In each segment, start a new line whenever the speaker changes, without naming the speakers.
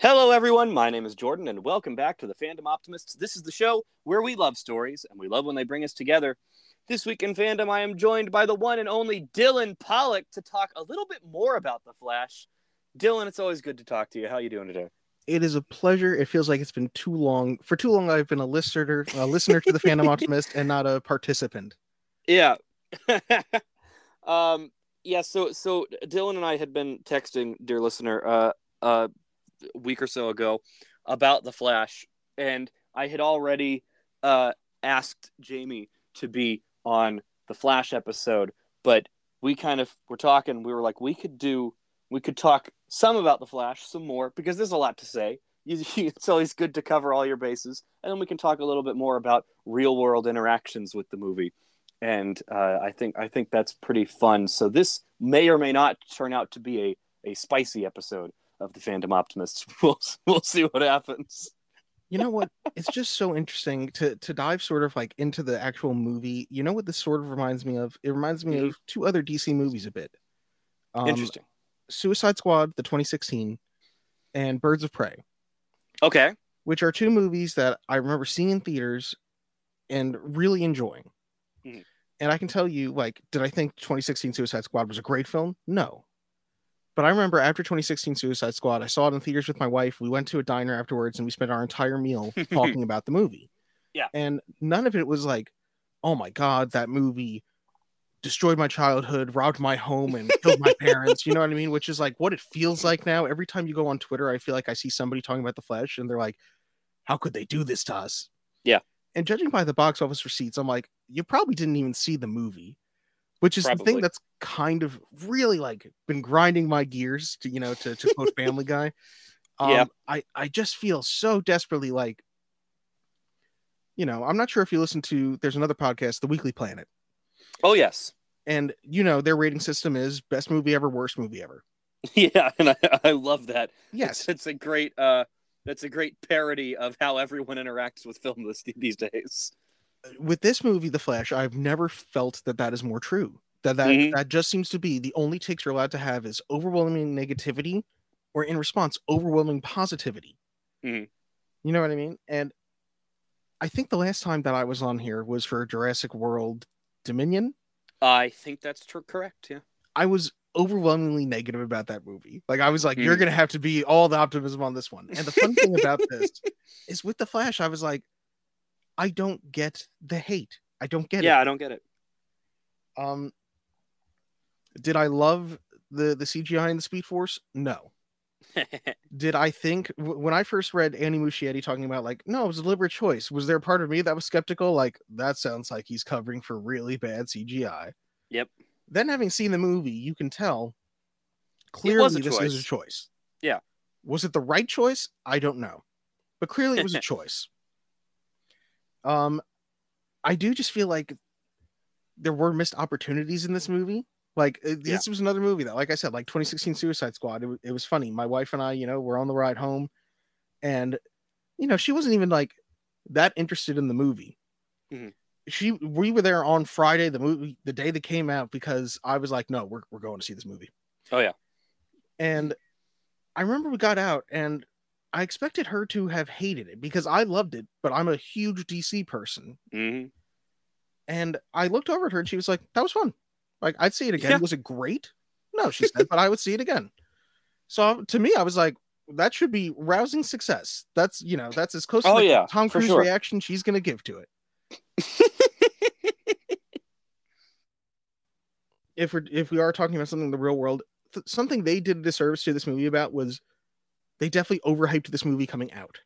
Hello, everyone. My name is Jordan, and welcome back to the Fandom Optimists. This is the show where we love stories and we love when they bring us together. This week in fandom, I am joined by the one and only Dylan Pollock to talk a little bit more about the Flash. Dylan, it's always good to talk to you. How are you doing today?
It is a pleasure. It feels like it's been too long. For too long, I've been a listener, a listener to the Fandom Optimist, and not a participant.
Yeah. um. Yeah. So, so Dylan and I had been texting, dear listener, uh, uh, week or so ago about the Flash, and I had already uh asked Jamie to be on the Flash episode, but we kind of were talking. We were like, we could do, we could talk some about the Flash, some more because there's a lot to say. It's always good to cover all your bases, and then we can talk a little bit more about real world interactions with the movie. And uh, I think I think that's pretty fun. So this may or may not turn out to be a, a spicy episode of the Fandom Optimists. We'll we'll see what happens.
You know what? It's just so interesting to to dive sort of like into the actual movie. You know what this sort of reminds me of? It reminds me of two other dc movies a bit. Um,
Interesting.
suicide squad the 2016 and birds of prey.
Okay.
which are two movies that i remember seeing in theaters and really enjoying.
Mhm.
and i can tell you like did i think 2016 suicide squad was a great film? No but I remember after 2016 Suicide Squad, I saw it in theaters with my wife. We went to a diner afterwards and we spent our entire meal talking about the movie.
Yeah.
And none of it was like, oh my God, that movie destroyed my childhood, robbed my home, and killed my parents. You know what I mean? Which is like what it feels like now. Every time you go on Twitter, I feel like I see somebody talking about the Flash and they're like, how could they do this to us?
Yeah.
And judging by the box office receipts, I'm like, you probably didn't even see the movie, which is the thing that's kind of really like been grinding my gears to, you know, to, to quote Family Guy. Um,
Yeah.
I, I just feel so desperately like, you know, I'm not sure if you listen to, there's another podcast, The Weekly Planet,
Oh yes.
and you know, their rating system is best movie ever, worst movie ever.
Yeah, and I, I love that.
Yes.
It's, it's a great uh that's a great parody of how everyone interacts with film these days.
With this movie, The Flash, I've never felt that that is more true. That that,
Mhm.
that just seems to be the only takes you're allowed to have is overwhelming negativity, or in response, overwhelming positivity.
Mhm.
You know what I mean? And I think the last time that I was on here was for Jurassic World Dominion.
I think that's tr- correct. Yeah.
I was overwhelmingly negative about that movie. Like I was like, you're
Mhm.
gonna have to be all the optimism on this one. And the fun thing about this is with the Flash, I was like, I don't get the hate. I don't get it.
Yeah, I don't get it.
Um, did I love the the CGI in the Speed Force? No. Did I think when I first read Andy Muschietti talking about like, no, it was a deliberate choice. Was there a part of me that was skeptical? Like that sounds like he's covering for really bad CGI.
Yep.
Then having seen the movie, you can tell clearly this is a
choice.
choice.
Yeah.
Was it the right choice? I don't know, but clearly it was a choice. Um, I do just feel like there were missed opportunities in this movie. Like uh, this was another movie that, like I said, like 2016 Suicide Squad. It, it was funny. My wife and I, you know, were on the ride home, and you know, she wasn't even like that interested in the movie.
Mhm.
She, we were there on Friday, the movie, the day that came out, because I was like, no, we're we're going to see this movie.
Oh yeah.
And I remember we got out and I expected her to have hated it because I loved it, but I'm a huge DC person.
hmm
And I looked over at her and she was like, that was fun. Like, I'd see it again.
Yeah.
Was it great? No, she said, but I would see it again. So to me, I was like, that should be rousing success. That's, you know, that's as close
Oh,
to
yeah,
Tom Cruise
sure.
reaction she's going to give to it. If we're, if we are talking about something in the real world, th- something they did a disservice to this movie about was they definitely overhyped this movie coming out.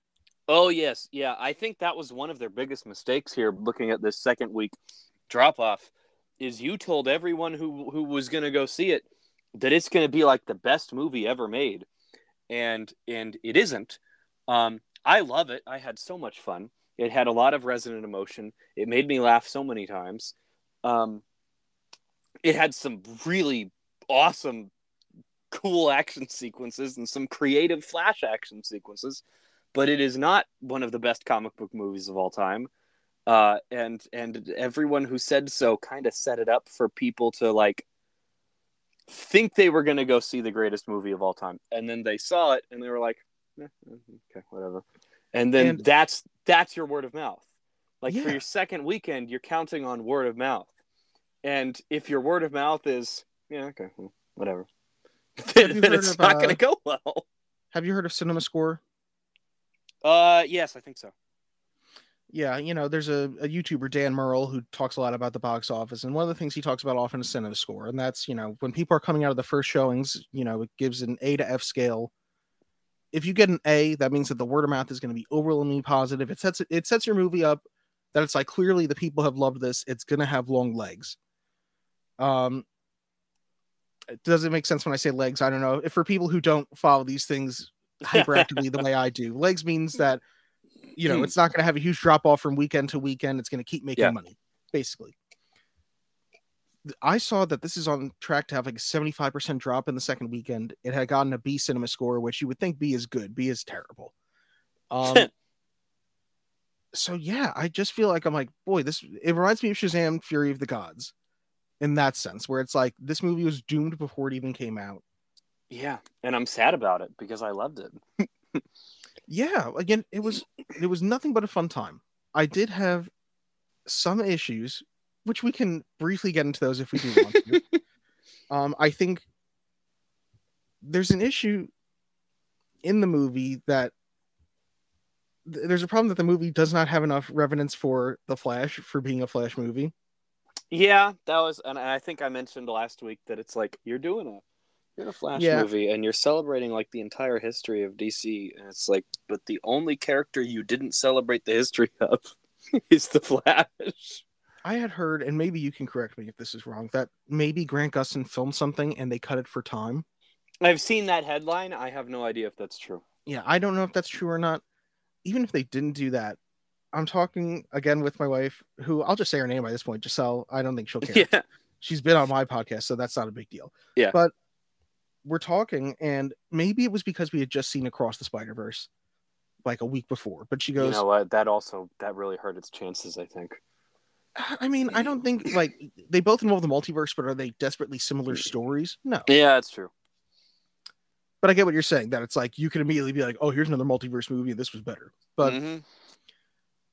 Oh yes, yeah. I think that was one of their biggest mistakes here. Looking at this second week drop off, is you told everyone who who was going to go see it that it's going to be like the best movie ever made, and and it isn't. Um, I love it. I had so much fun. It had a lot of resonant emotion. It made me laugh so many times. Um, it had some really awesome, cool action sequences and some creative flash action sequences but it is not one of the best comic book movies of all time. Uh, and and everyone who said so kind of set it up for people to like think they were going to go see the greatest movie of all time, and then they saw it and they were like, eh, okay, whatever. And then
And-
that's that's your word of mouth. Like for your second weekend, you're counting on word of mouth. And if your word of mouth is yeah, okay, whatever, then, then it's
of,
not
uh,
going to go well.
Have you heard of Cinema Score?
Uh, yes, I think so.
Yeah, you know, there's a, a YouTuber, Dan Murrell, who talks a lot about the box office. And one of the things he talks about often is Cinema Score. And that's, you know, when people are coming out of the first showings, you know, it gives an A to F scale. If you get an A, that means that the word of mouth is going to be overwhelmingly positive. It sets it sets your movie up that it's like clearly the people have loved this. It's going to have long legs. Um, does it make sense when I say legs? I don't know. If for people who don't follow these things hyperactively the way I do, legs means that you know it's not going to have a huge drop off from weekend to weekend. It's going to keep making
Yeah.
money, basically. I saw that this is on track to have like a 75% drop in the second weekend. It had gotten a B cinema score, which you would think B is good. B is terrible. Um, so yeah, I just feel like I'm like, boy, this it reminds me of Shazam Fury of the Gods in that sense, where it's like this movie was doomed before it even came out.
Yeah, and I'm sad about it because I loved it.
yeah again it was it was nothing but a fun time i did have some issues which we can briefly get into those if we do want to um i think there's an issue in the movie that th- there's a problem that the movie does not have enough reverence for the flash for being a flash movie
Yeah, that was, and I think I mentioned last week that it's like you're doing a you're in a Flash
Yeah.
movie and you're celebrating like the entire history of DC, and it's like, but the only character you didn't celebrate the history of is the Flash.
i had heard and maybe you can correct me if this is wrong that maybe grant gustin filmed something and they cut it for time
I've seen that headline. I have no idea if that's true.
yeah, I don't know if that's true or not. Even if they didn't do that, I'm talking again with my wife, who I'll just say her name by this point, Giselle. I don't think she'll care.
Yeah,
She's been on my podcast, so that's not a big deal.
Yeah.
But we're talking, and maybe it was because we had just seen Across the Spider Verse like a week before. But she goes,
you
goes,
know what? That also that really hurt its chances. I think.
I mean, I don't think like they both involve the multiverse, but are they desperately similar stories? No.
Yeah, that's true.
But I get what you're saying that it's like you can immediately be like, oh, here's another multiverse movie, and this was better. But
Mhm.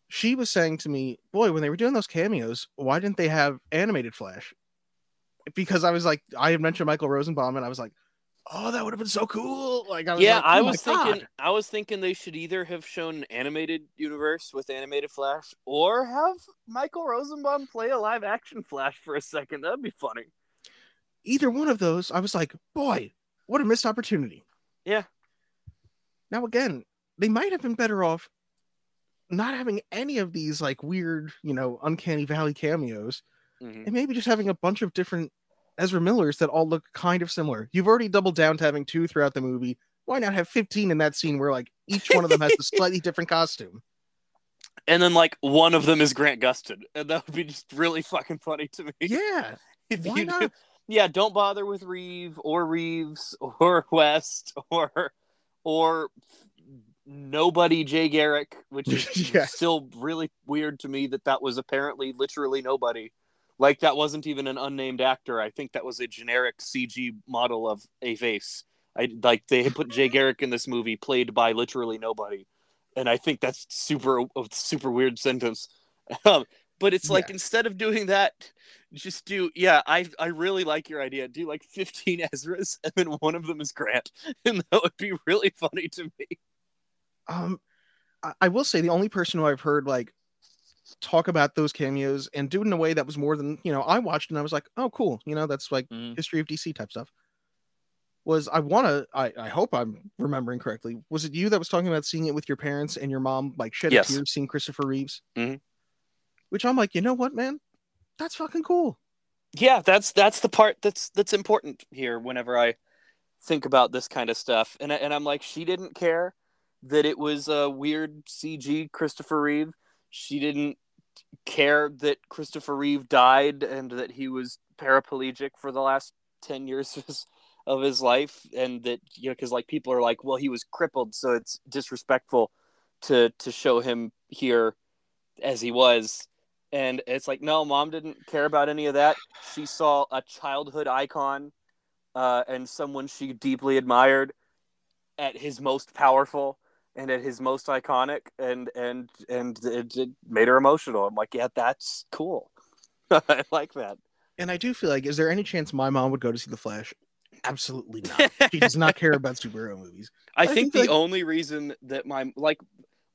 She was saying to me, "Boy, when they were doing those cameos, why didn't they have animated Flash?" Because I was like, I had mentioned Michael Rosenbaum, and I was like, "Oh, that would have been so cool!" Like, I was
yeah,
like,
I
"Oh my
was thinking.
God."
I was thinking they should either have shown an animated universe with animated Flash, or have Michael Rosenbaum play a live action Flash for a second. That'd be funny.
either one of those, I was like, "Boy, what a missed opportunity."
Yeah.
Now again, they might have been better off not having any of these like weird, you know, uncanny valley cameos,
Mhm.
and maybe just having a bunch of different Ezra Millers that all look kind of similar. You've already doubled down to having two throughout the movie. Why not have 15 in that scene where like each one of them has a slightly different costume?
And then like one of them is Grant Gustin, and that would be just really fucking funny to me.
Yeah.
if
why
you
not?
do, yeah, don't bother with Reeve or Reeves or West or or nobody Jay Garrick, which is
Yes.
still really weird to me that that was apparently literally nobody. Like that wasn't even an unnamed actor. I think that was a generic CG model of a face. I like they had put Jay Garrick in this movie, played by literally nobody, and I think that's super a super weird sentence. Um, but it's like
Yeah.
instead of doing that, just do yeah. I I really like your idea. Do like fifteen Ezras, and then one of them is Grant, and that would be really funny to me.
Um I, I will say the only person who I've heard like talk about those cameos and do it in a way that was more than, you know, I watched and I was like, "Oh, cool." You know, that's like history of DC type stuff. Was I want to? I, I hope I'm remembering correctly. Was it you that was talking about seeing it with your parents and your mom like shed
Yes.
a tear seeing Christopher Reeves?
Mhm.
Which I'm like, you know what, man, that's fucking cool.
yeah that's that's the part that's that's important here whenever i think about this kind of stuff and, I, and i'm like she didn't care that it was a weird cg christopher reeve. She didn't care that christopher reeve died and that he was paraplegic for the last 10 years of his, life and that you know because like people are like well he was crippled so it's disrespectful to to show him here as he was. And it's like no mom didn't care about any of that. She saw a childhood icon uh, and someone she deeply admired at his most powerful and at his most iconic and and and it, it made her emotional i'm like yeah that's cool i like that
And I do feel like, is there any chance my mom would go to see The Flash? Absolutely not. she does not care about superhero movies.
i
I
think
think,
the
like-
only reason that my like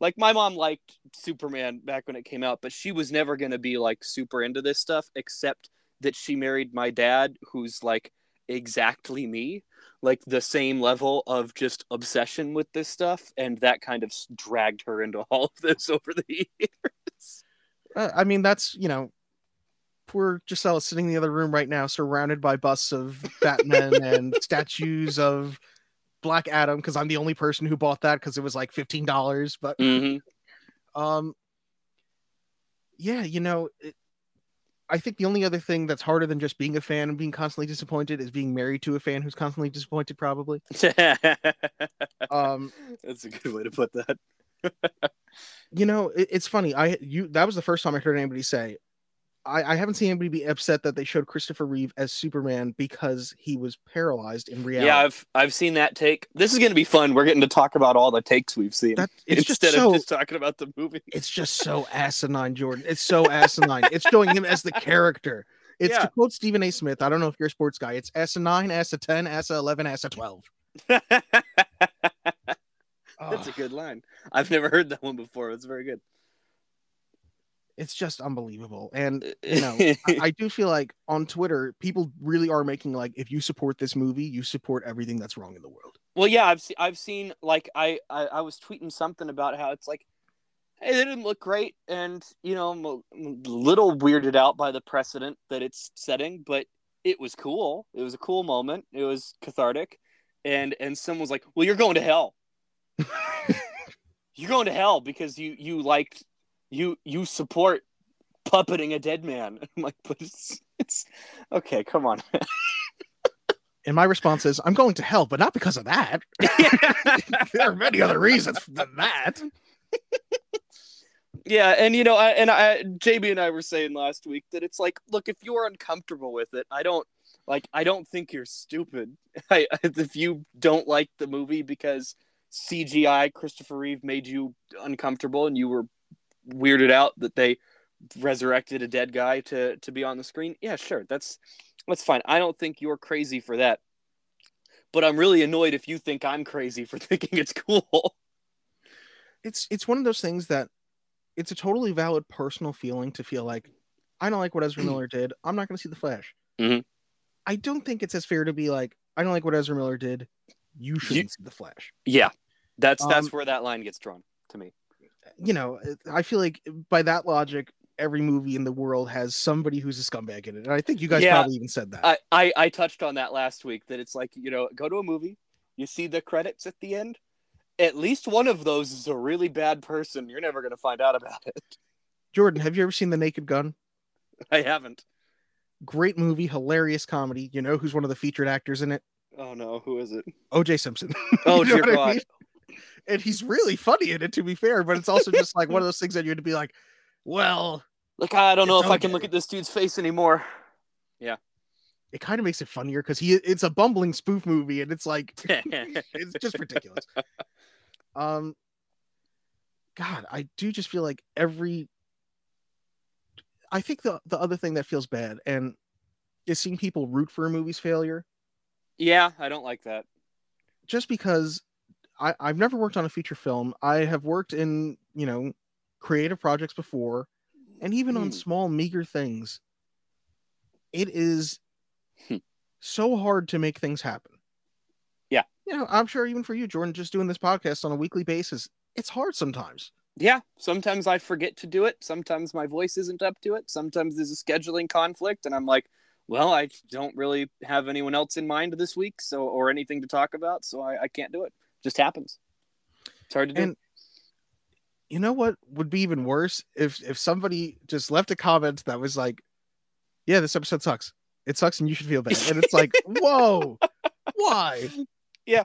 like my mom liked superman back when it came out but she was never going to be like super into this stuff except that she married my dad who's like exactly me like the same level of just obsession with this stuff and that kind of dragged her into all of this over the years
Uh, I mean, that's you know, poor Giselle is sitting in the other room right now, surrounded by busts of Batman and statues of Black Adam, because I'm the only person who bought that because it was like fifteen dollars. But
mm-hmm.
um, yeah, you know, it, I think the only other thing that's harder than just being a fan and being constantly disappointed is being married to a fan who's constantly disappointed. Probably. Um,
That's a good way to put that.
you know, it, it's funny. I you that was the first time I heard anybody say. I, I haven't seen anybody be upset that they showed Christopher Reeve as Superman because he was paralyzed in reality.
Yeah, I've I've seen that take. This is going to be fun. We're getting to talk about all the takes we've seen
that it's just
instead
so
of just talking about the movie.
it's just so asinine, Jordan. It's so asinine. it's showing him as the character. It's
Yeah.
to quote Stephen A. Smith. I don't know if you're a sports guy. It's S a nine, S a ten, S a eleven, S a twelve.
That's a good line. I've never heard that one before. It's very good.
It's just unbelievable. And you know, I, I do feel like on Twitter, people really are making like, if you support this movie, you support everything that's wrong in the world.
well, yeah, I've se- I've seen like I, I I was tweeting something about how it's like, hey, they didn't look great, and you know, I'm a, I'm a little weirded out by the precedent that it's setting, but it was cool. It was a cool moment. It was cathartic, and and someone was like, well, you're going to hell. you're going to hell because you you liked you you support puppeting a dead man. I'm like, but it's it's okay. Come on.
And my response is, I'm going to hell, but not because of that. there are many other reasons than that.
yeah, and you know, I, and I, JB and I were saying last week that it's like, look, if you're uncomfortable with it, I don't like. I don't think you're stupid. I, if you don't like the movie because CGI Christopher Reeve made you uncomfortable and you were weirded out that they resurrected a dead guy to to be on the screen, yeah, sure, that's that's fine. I don't think you're crazy for that. But I'm really annoyed if you think I'm crazy for thinking it's cool.
It's it's one of those things that it's a totally valid personal feeling to feel like I don't like what Ezra Miller did. I'm not going to see the Flash.
Mhm.
I don't think it's as fair to be like I don't like what Ezra Miller did. You shouldn't see the Flash.
Yeah, that's that's
Um,
where that line gets drawn to me.
You know, I feel like by that logic, every movie in the world has somebody who's a scumbag in it, and I think you guys
Yeah.
probably even said that.
I, I I touched on that last week that it's like you know go to a movie, you see the credits at the end. At least one of those is a really bad person. You're never gonna find out about it.
Jordan, have you ever seen The Naked Gun?
I haven't.
Great movie, hilarious comedy. You know who's one of the featured actors in it?
Oh no, who is it?
O.J. Simpson.
Oh dear
what I
God.
mean? And he's really funny in it to be fair but it's also just like one of those things that you'd be like well
Like I don't know if I can look at this dude's face anymore. Yeah.
It kind of makes it funnier because he it's a bumbling spoof movie and it's like it's just ridiculous um god i do just feel like every i think the the other thing that feels bad and is seeing people root for a movie's failure
yeah, I don't like that.
just because I, I've never worked on a feature film. I have worked in, you know, creative projects before, and even on
Hmm.
small, meager things. It is
Hmm.
so hard to make things happen.
Yeah.
You know, I'm sure even for you, Jordan, just doing this podcast on a weekly basis, it's hard sometimes.
Yeah, sometimes I forget to do it. Sometimes my voice isn't up to it. Sometimes there's a scheduling conflict, and I'm like, well, I don't really have anyone else in mind this week, so or anything to talk about, so I, I can't do it. Just happens. It's hard to do.
And you know what would be even worse if if somebody just left a comment that was like, "Yeah, this episode sucks. It sucks, and you should feel bad." And it's like, whoa, why?
Yeah.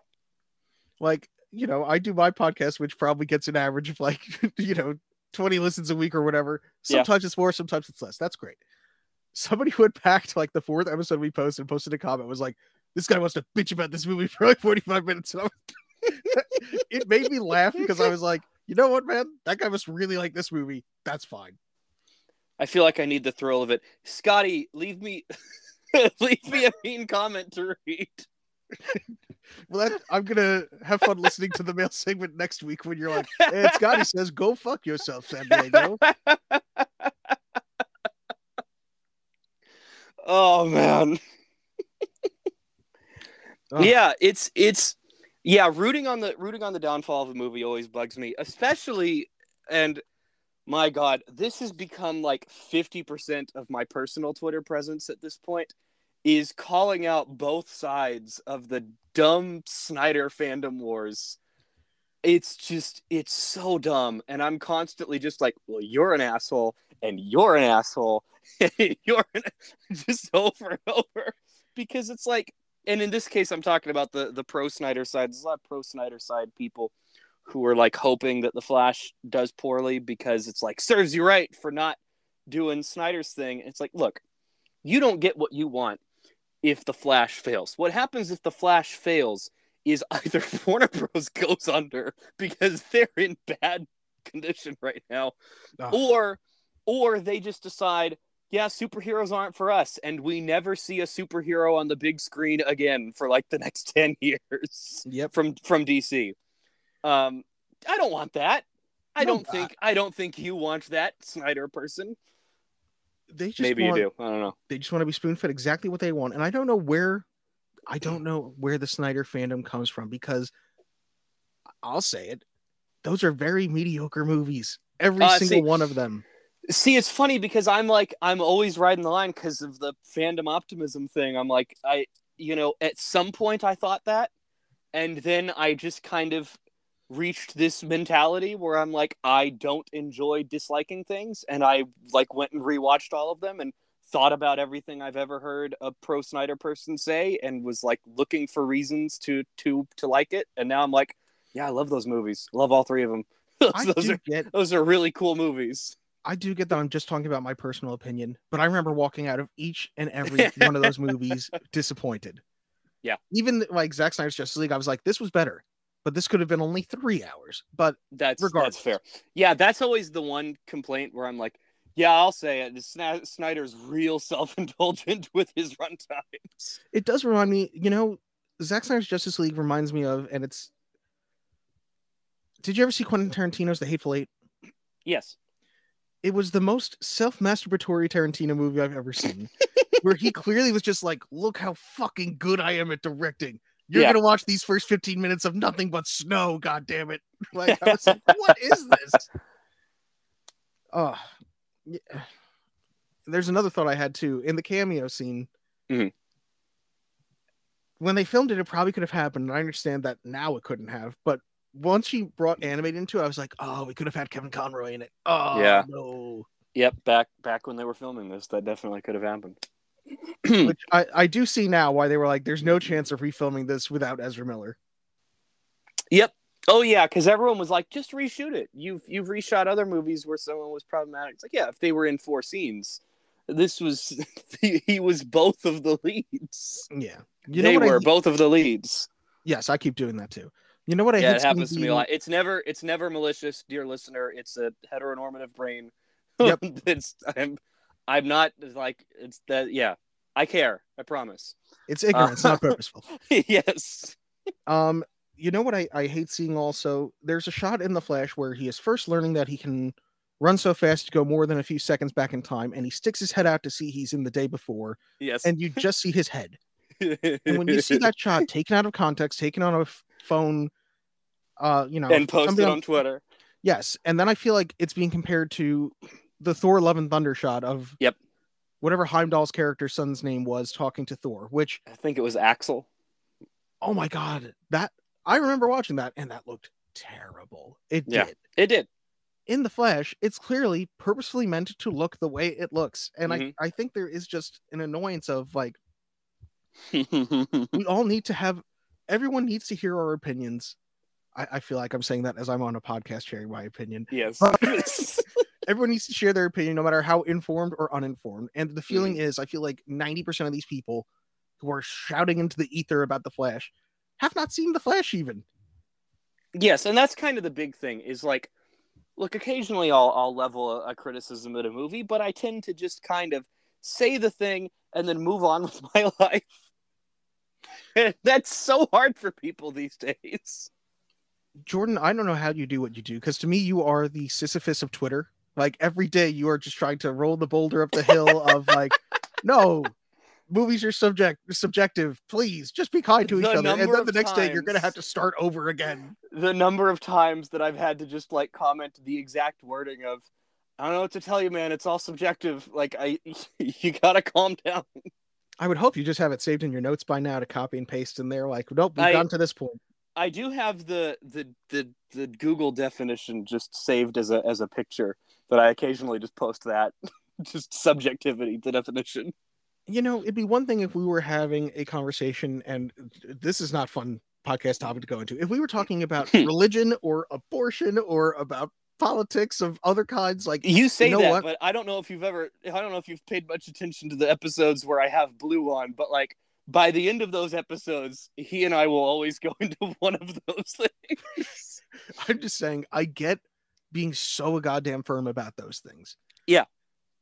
like you know, I do my podcast, which probably gets an average of like you know twenty listens a week or whatever.
Yeah.
Sometimes it's more, sometimes it's less. That's great. Somebody went back to like the fourth episode we posted, and posted a comment was like, "This guy wants to bitch about this movie for like forty five minutes," and I was, it made me laugh because I was like, you know what, man? That guy must really like this movie. That's fine.
I feel like I need the thrill of it. Scotty, leave me leave me a mean comment to read.
Well, that, I'm gonna have fun listening to the mail segment next week when you're like, hey, Scotty says, "Go fuck yourself, San Diego."
oh man.
Oh.
Yeah, it's it's yeah, rooting on the rooting on the downfall of a movie always bugs me, especially and my god, this has become like 50% of my personal Twitter presence at this point is calling out both sides of the dumb Snyder fandom wars. It's just it's so dumb and I'm constantly just like, "Well, you're an asshole and you're an asshole." you're an... just over and over because it's like and in this case, I'm talking about the the pro Snyder side. There's a lot of pro Snyder side people who are like hoping that the Flash does poorly because it's like serves you right for not doing Snyder's thing. It's like, look, you don't get what you want if the Flash fails. What happens if the Flash fails is either Warner Bros goes under because they're in bad condition right now, or or they just decide yeah, superheroes aren't for us, and we never see a superhero on the big screen again for like the next ten years.
Yep.
From from DC. Um, I don't want that. I
No,
don't think I don't think you want that, Snyder person.
They just
Maybe
want,
you do. I don't know.
They just want to be spoon fed exactly what they want, and I don't know where. I don't know where the Snyder fandom comes from because I'll say it. Those are very mediocre movies. Every
Uh,
single
see-
one of them.
See, it's funny because I'm like I'm always riding the line because of the fandom optimism thing. I'm like I, you know, at some point I thought that, and then I just kind of reached this mentality where I'm like I don't enjoy disliking things, and I like went and rewatched all of them and thought about everything I've ever heard a pro Snyder person say, and was like looking for reasons to to to like it, and now I'm like, yeah, I love those movies. Love all three of them.
I
those are
get
those are really cool movies.
I do get that I'm just talking about my personal opinion, but I remember walking out of each and every one of those movies disappointed.
Yeah.
Even like Zack Snyder's Justice League, I was like, this was better, but this could have been only three hours. But
That's
Regardless.
that's fair. Yeah, that's always the one complaint where I'm like, yeah, I'll say it. Snyder's real self-indulgent with his runtimes.
it does remind me, you know, Zack Snyder's Justice League reminds me of, and it's. Did you ever see Quentin Tarantino's The Hateful Eight?
Yes.
It was the most self-masturbatory Tarantino movie I've ever seen, where he clearly was just like, "Look how fucking good I am at directing." You're
Yeah.
gonna watch these first 15 minutes of nothing but snow. God damn it! Like, I was like, what is this? Oh, yeah. There's another thought I had too in the cameo scene.
Mhm.
When they filmed it, it probably could have happened. And I understand that now it couldn't have, but once she brought animated into it, I was like, oh, we could have had Kevin Conroy in it. Oh,
Yeah.
no.
Yep. Back back when they were filming this, that definitely could have happened.
Which I, I do see now why they were like, there's no chance of refilming this without Ezra Miller.
Yep. Oh yeah, because everyone was like, just reshoot it. You've you've reshot other movies where someone was problematic. It's like, yeah, if they were in four scenes, this was he, he was both of the leads.
Yeah. You
they
know what
were
I,
both of the leads.
yes, I keep doing that too. You know what I
yeah,
hate
it happens to me a lot. It's never it's never malicious, dear listener. It's a heteronormative brain.
Yep.
it's I'm I'm not like it's that yeah. I care. I promise.
It's ignorance,
Uh,
not purposeful.
yes.
Um, you know what I, I hate seeing also? There's a shot in the Flash where he is first learning that he can run so fast to go more than a few seconds back in time, and he sticks his head out to see he's in the day before,
Yes.
and you just see his head. And when you see that shot taken out of context, taken on a phone, uh, you know,
and posted
somebody
on Twitter.
Yes, and then I feel like it's being compared to the Thor Love and Thunder shot of
Yep.
whatever Heimdall's character's son's name was talking to Thor, which
I think it was Axl.
oh my god, that I remember watching that and that looked terrible. It
Yeah.
did.
It did.
In the Flash, it's clearly purposefully meant to look the way it looks. And
Mhm.
I, I think there is just an annoyance of like we all need to have everyone needs to hear our opinions. I, I feel like I'm saying that as I'm on a podcast sharing my opinion. Yes. everyone needs to share their opinion no matter how informed or uninformed and the feeling
Mm-hmm.
is i feel like 90% of these people who are shouting into the ether about the flash have not seen the flash even
Yes, and that's kind of the big thing is like, look, occasionally I'll I'll level a, a criticism at a movie, but I tend to just kind of say the thing and then move on with my life. That's so hard for people these days.
Jordan, I don't know how you do what you do because to me, you are the Sisyphus of Twitter. Like every day, you are just trying to roll the boulder up the hill of like, no, movies are subject subjective. Please, just be kind to each
The
other. And then the next day, you're gonna have to start over again.
The number of times that I've had to just like comment the exact wording of, I don't know what to tell you, man. It's all subjective. Like I, you gotta calm down.
I would hope you just have it saved in your notes by now to copy and paste in there. Like, nope, we've
I-
gotten to this point.
I do have the the the the Google definition just saved as a as a picture, that I occasionally just post that. just subjectivity, the definition.
You know, it'd be one thing if we were having a conversation, and this is not fun podcast topic to go into. If we were talking about religion or abortion or about politics of other kinds, like
You say
know
that,
what?
but I don't know if you've ever I don't know if you've paid much attention to the episodes where I have blue on, but like by the end of those episodes, he and I will always go into one of those things.
I'm just saying, I get being so goddamn firm about those things.
Yeah.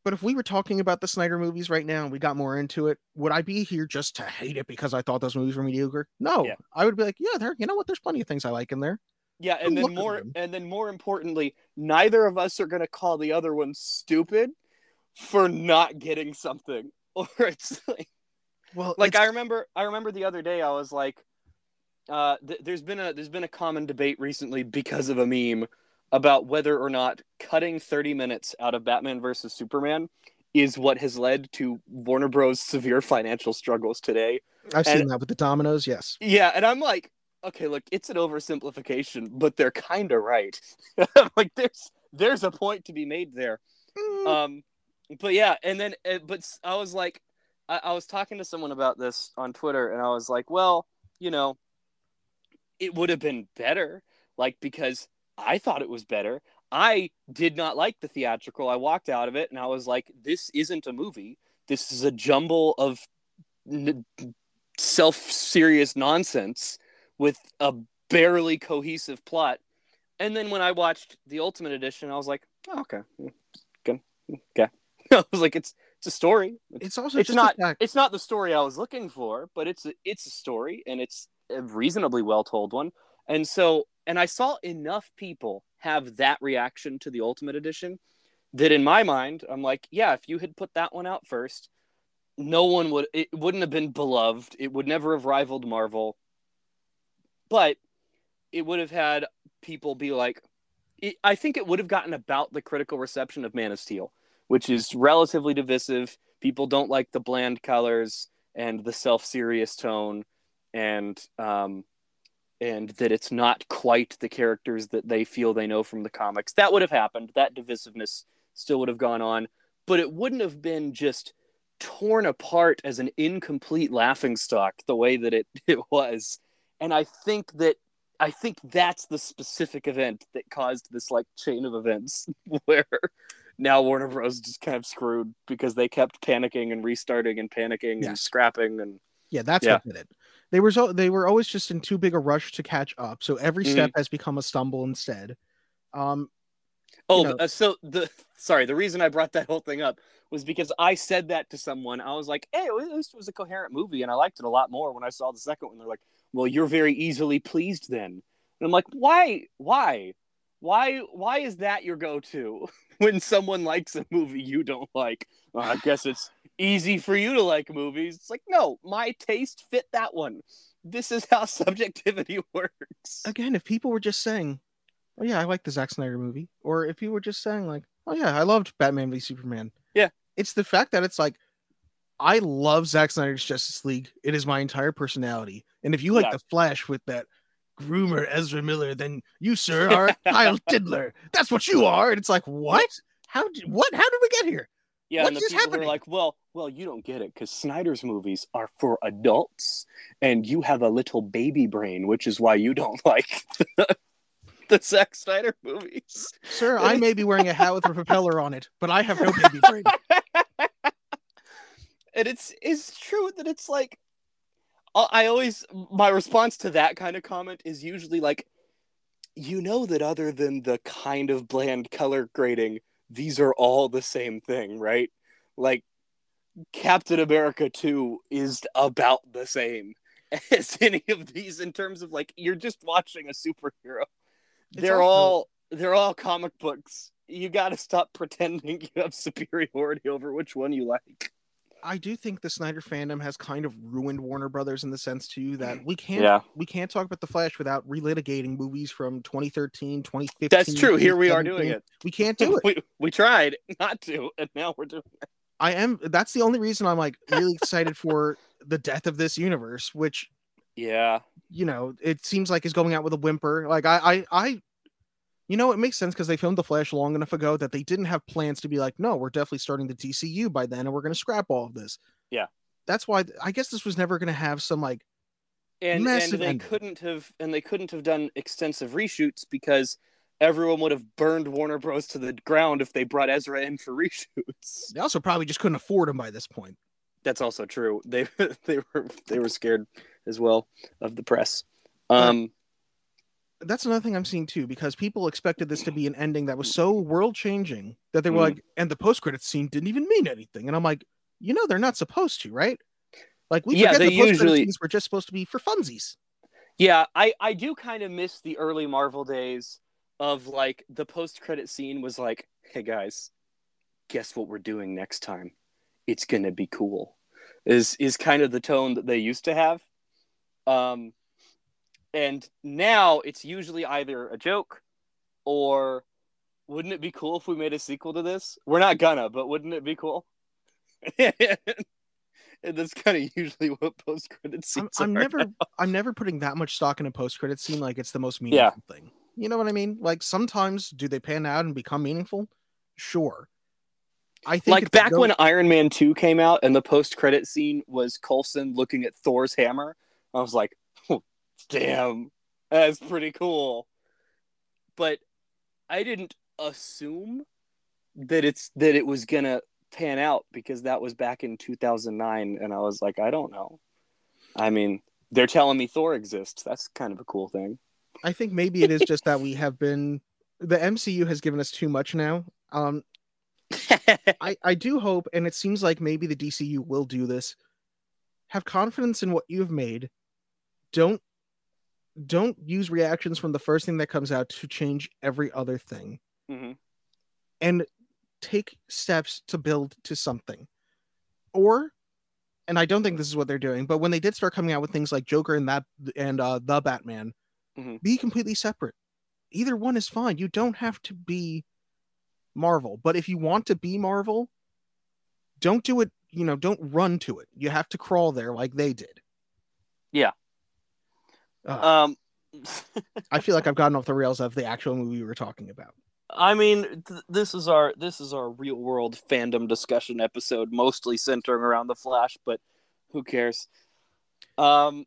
But if we were talking about the Snyder movies right now and we got more into it, would I be here just to hate it because I thought those movies were mediocre? No.
Yeah.
I would be like, yeah, there, you know what? There's plenty of things I like in there.
Yeah, and then more and then more importantly, neither of us are gonna call the other one stupid for not getting something. Or it's like
Well,
like
it's-
I remember I remember the other day I was like uh th- there's been a there's been a common debate recently because of a meme about whether or not cutting 30 minutes out of Batman versus Superman is what has led to Warner Bros severe financial struggles today.
I've seen that with the dominoes. Yes.
Yeah, and I'm like, okay, look, it's an oversimplification, but they're kind of right. like there's there's a point to be made there.
Mm,
Um, but yeah, and then uh, but I was like, I, I was talking to someone about this on Twitter, and I was like, well, you know, it would have been better, like because I thought it was better. I did not like the theatrical. I walked out of it, and I was like, this isn't a movie. This is a jumble of n- self-serious nonsense with a barely cohesive plot. And then when I watched the Ultimate Edition, I was like, oh, okay, good, okay. I was like, it's it's a story. It's,
also
it's not it's not the story I was looking for, but it's a, it's a story and it's a reasonably well told one. And so, and I saw enough people have that reaction to the Ultimate Edition that in my mind, I'm like, yeah, if you had put that one out first, no one would it wouldn't have been beloved. It would never have rivaled Marvel. But it would have had people be like I think it would have gotten about the critical reception of Man of Steel, which is relatively divisive. People don't like the bland colors and the self-serious tone and um and that it's not quite the characters that they feel they know from the comics. That would have happened. That divisiveness still would have gone on, but it wouldn't have been just torn apart as an incomplete laughing stock the way that it, it was. And I think that I think that's the specific event that caused this like chain of events where now Warner Bros just kind of screwed because they kept panicking and restarting and panicking
Yeah.
and scrapping and
Yeah, that's
Yeah.
what did it. They were so they were always just in too big a rush to catch up. So every
Mhm.
step has become a stumble instead. Um,
Oh,
know-
uh, so the sorry, the reason I brought that whole thing up was because I said that to someone. I was like, "Hey, at least it was a coherent movie, and I liked it a lot more when I saw the second one." They're like, "Well, you're very easily pleased then," and I'm like, "Why? Why? Why? Why is that your go-to when someone likes a movie you don't like? Well, I guess it's easy for you to like movies." It's like, no, my taste fit that one. This is how subjectivity works.
again, if people were just saying, "Oh yeah, I like the Zack Snyder movie," or if people were just saying like, "Oh yeah, I loved Batman v Superman,"
Yeah.
it's the fact that it's like, I love Zack Snyder's Justice League. It is my entire personality, and if you like
Yeah.
the Flash with that groomer Ezra Miller, then you sir are Kyle Tidler. That's what you are, and it's like, what? How did what? How did we get here?
Yeah,
What
and the people
happening?
are like, well, well, you don't get it because Snyder's movies are for adults, and you have a little baby brain, which is why you don't like the, the Zack Snyder movies.
Sir, I may be wearing a hat with a propeller on it, but I have no baby brain.
and it's it's true that it's like, I I always my response to that kind of comment is usually like, you know that other than the kind of bland color grading, these are all the same thing, right? Like Captain America 2 is about the same as any of these in terms of like you're just watching a superhero.
It's
they're all they're all comic books. You got to stop pretending you have superiority over which one you like.
I do think the Snyder fandom has kind of ruined Warner Brothers in the sense too that mm, we can't
Yeah.
we can't talk about the Flash without relitigating movies from 2013, 2015.
That's true. Here we are doing it.
We can't do it.
we, we tried not to, and now we're doing it.
I am that's the only reason I'm like really excited for the death of this universe, which
Yeah.
you know, it seems like is going out with a whimper. Like I I I you know, it makes sense because they filmed the Flash long enough ago that they didn't have plans to be like, no, we're definitely starting the DCU by then, and we're going to scrap all of this.
Yeah.
that's why I guess this was never going to have some like
and
Massive
and they
ending.
couldn't have and they couldn't have done extensive reshoots because everyone would have burned Warner Bros to the ground if they brought Ezra in for reshoots.
they also probably just couldn't afford him by this point.
That's also true. They they were they were scared as well of the press. Um
That's another thing I'm seeing too, because people expected this to be an ending that was so world changing that they were
Mhm.
like, and the post credit scene didn't even mean anything. And I'm like, you know, they're not supposed to, right? Like we
Yeah,
forget the post
usually-
scenes were just supposed to be for funsies.
yeah, I I do kind of miss the early Marvel days of like the post credit scene was like, "Hey guys, guess what we're doing next time? It's going to be cool." Is is kind of the tone that they used to have. Um and now it's usually either a joke or wouldn't it be cool if we made a sequel to this? We're not gonna, but wouldn't it be cool? and that's kind of usually what post credit
I'm,
scenes
I'm
are.
never I'm never putting that much stock in a post credit scene like it's the most
Yeah.
meaningful thing. You know what I mean? Like sometimes do they pan out and become meaningful? Sure. I think
like back
go-
when Iron Man 2 came out and the post credit scene was Coulson looking at Thor's hammer, I was like, damn, that's pretty cool. But I didn't assume that it's that it was gonna pan out because that was back in 2009 and I was like, I don't know. I mean, they're telling me Thor exists. That's kind of a cool thing.
I think maybe it is just that we have been the MCU has given us too much now. Um I, I do hope, and it seems like maybe the DCU will do this. Have confidence in what you have made. Don't don't use reactions from the first thing that comes out to change every other thing.
Mhm.
And take steps to build to something. Or and I don't think this is what they're doing, but when they did start coming out with things like Joker and that and uh the Batman,
Mhm.
be completely separate. Either one is fine. You don't have to be Marvel. But if you want to be Marvel, don't do it, you know, don't run to it. You have to crawl there like they did.
Yeah.
Uh,
um
I feel like I've gotten off the rails of the actual movie we were talking about.
I mean, th- this is our this is our real world fandom discussion episode, mostly centering around the Flash, but who cares? Um,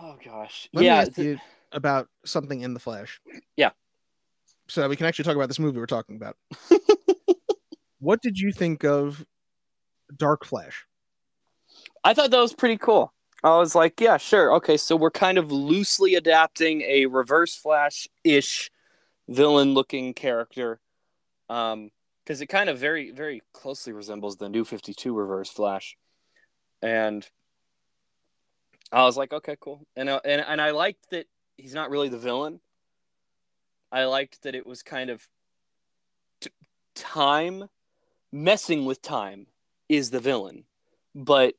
oh gosh,
Let
yeah, th-
about something in the Flash.
Yeah.
So that we can actually talk about this movie we're talking about. what did you think of Dark Flash?
I thought that was pretty cool. I was like, yeah, sure, okay, so we're kind of loosely adapting a Reverse Flash ish villain looking character, um, because it kind of very very closely resembles the New Fifty Two Reverse Flash, and I was like, okay, cool, and uh, and and I liked that he's not really the villain. I liked that it was kind of t- time messing with time is the villain, but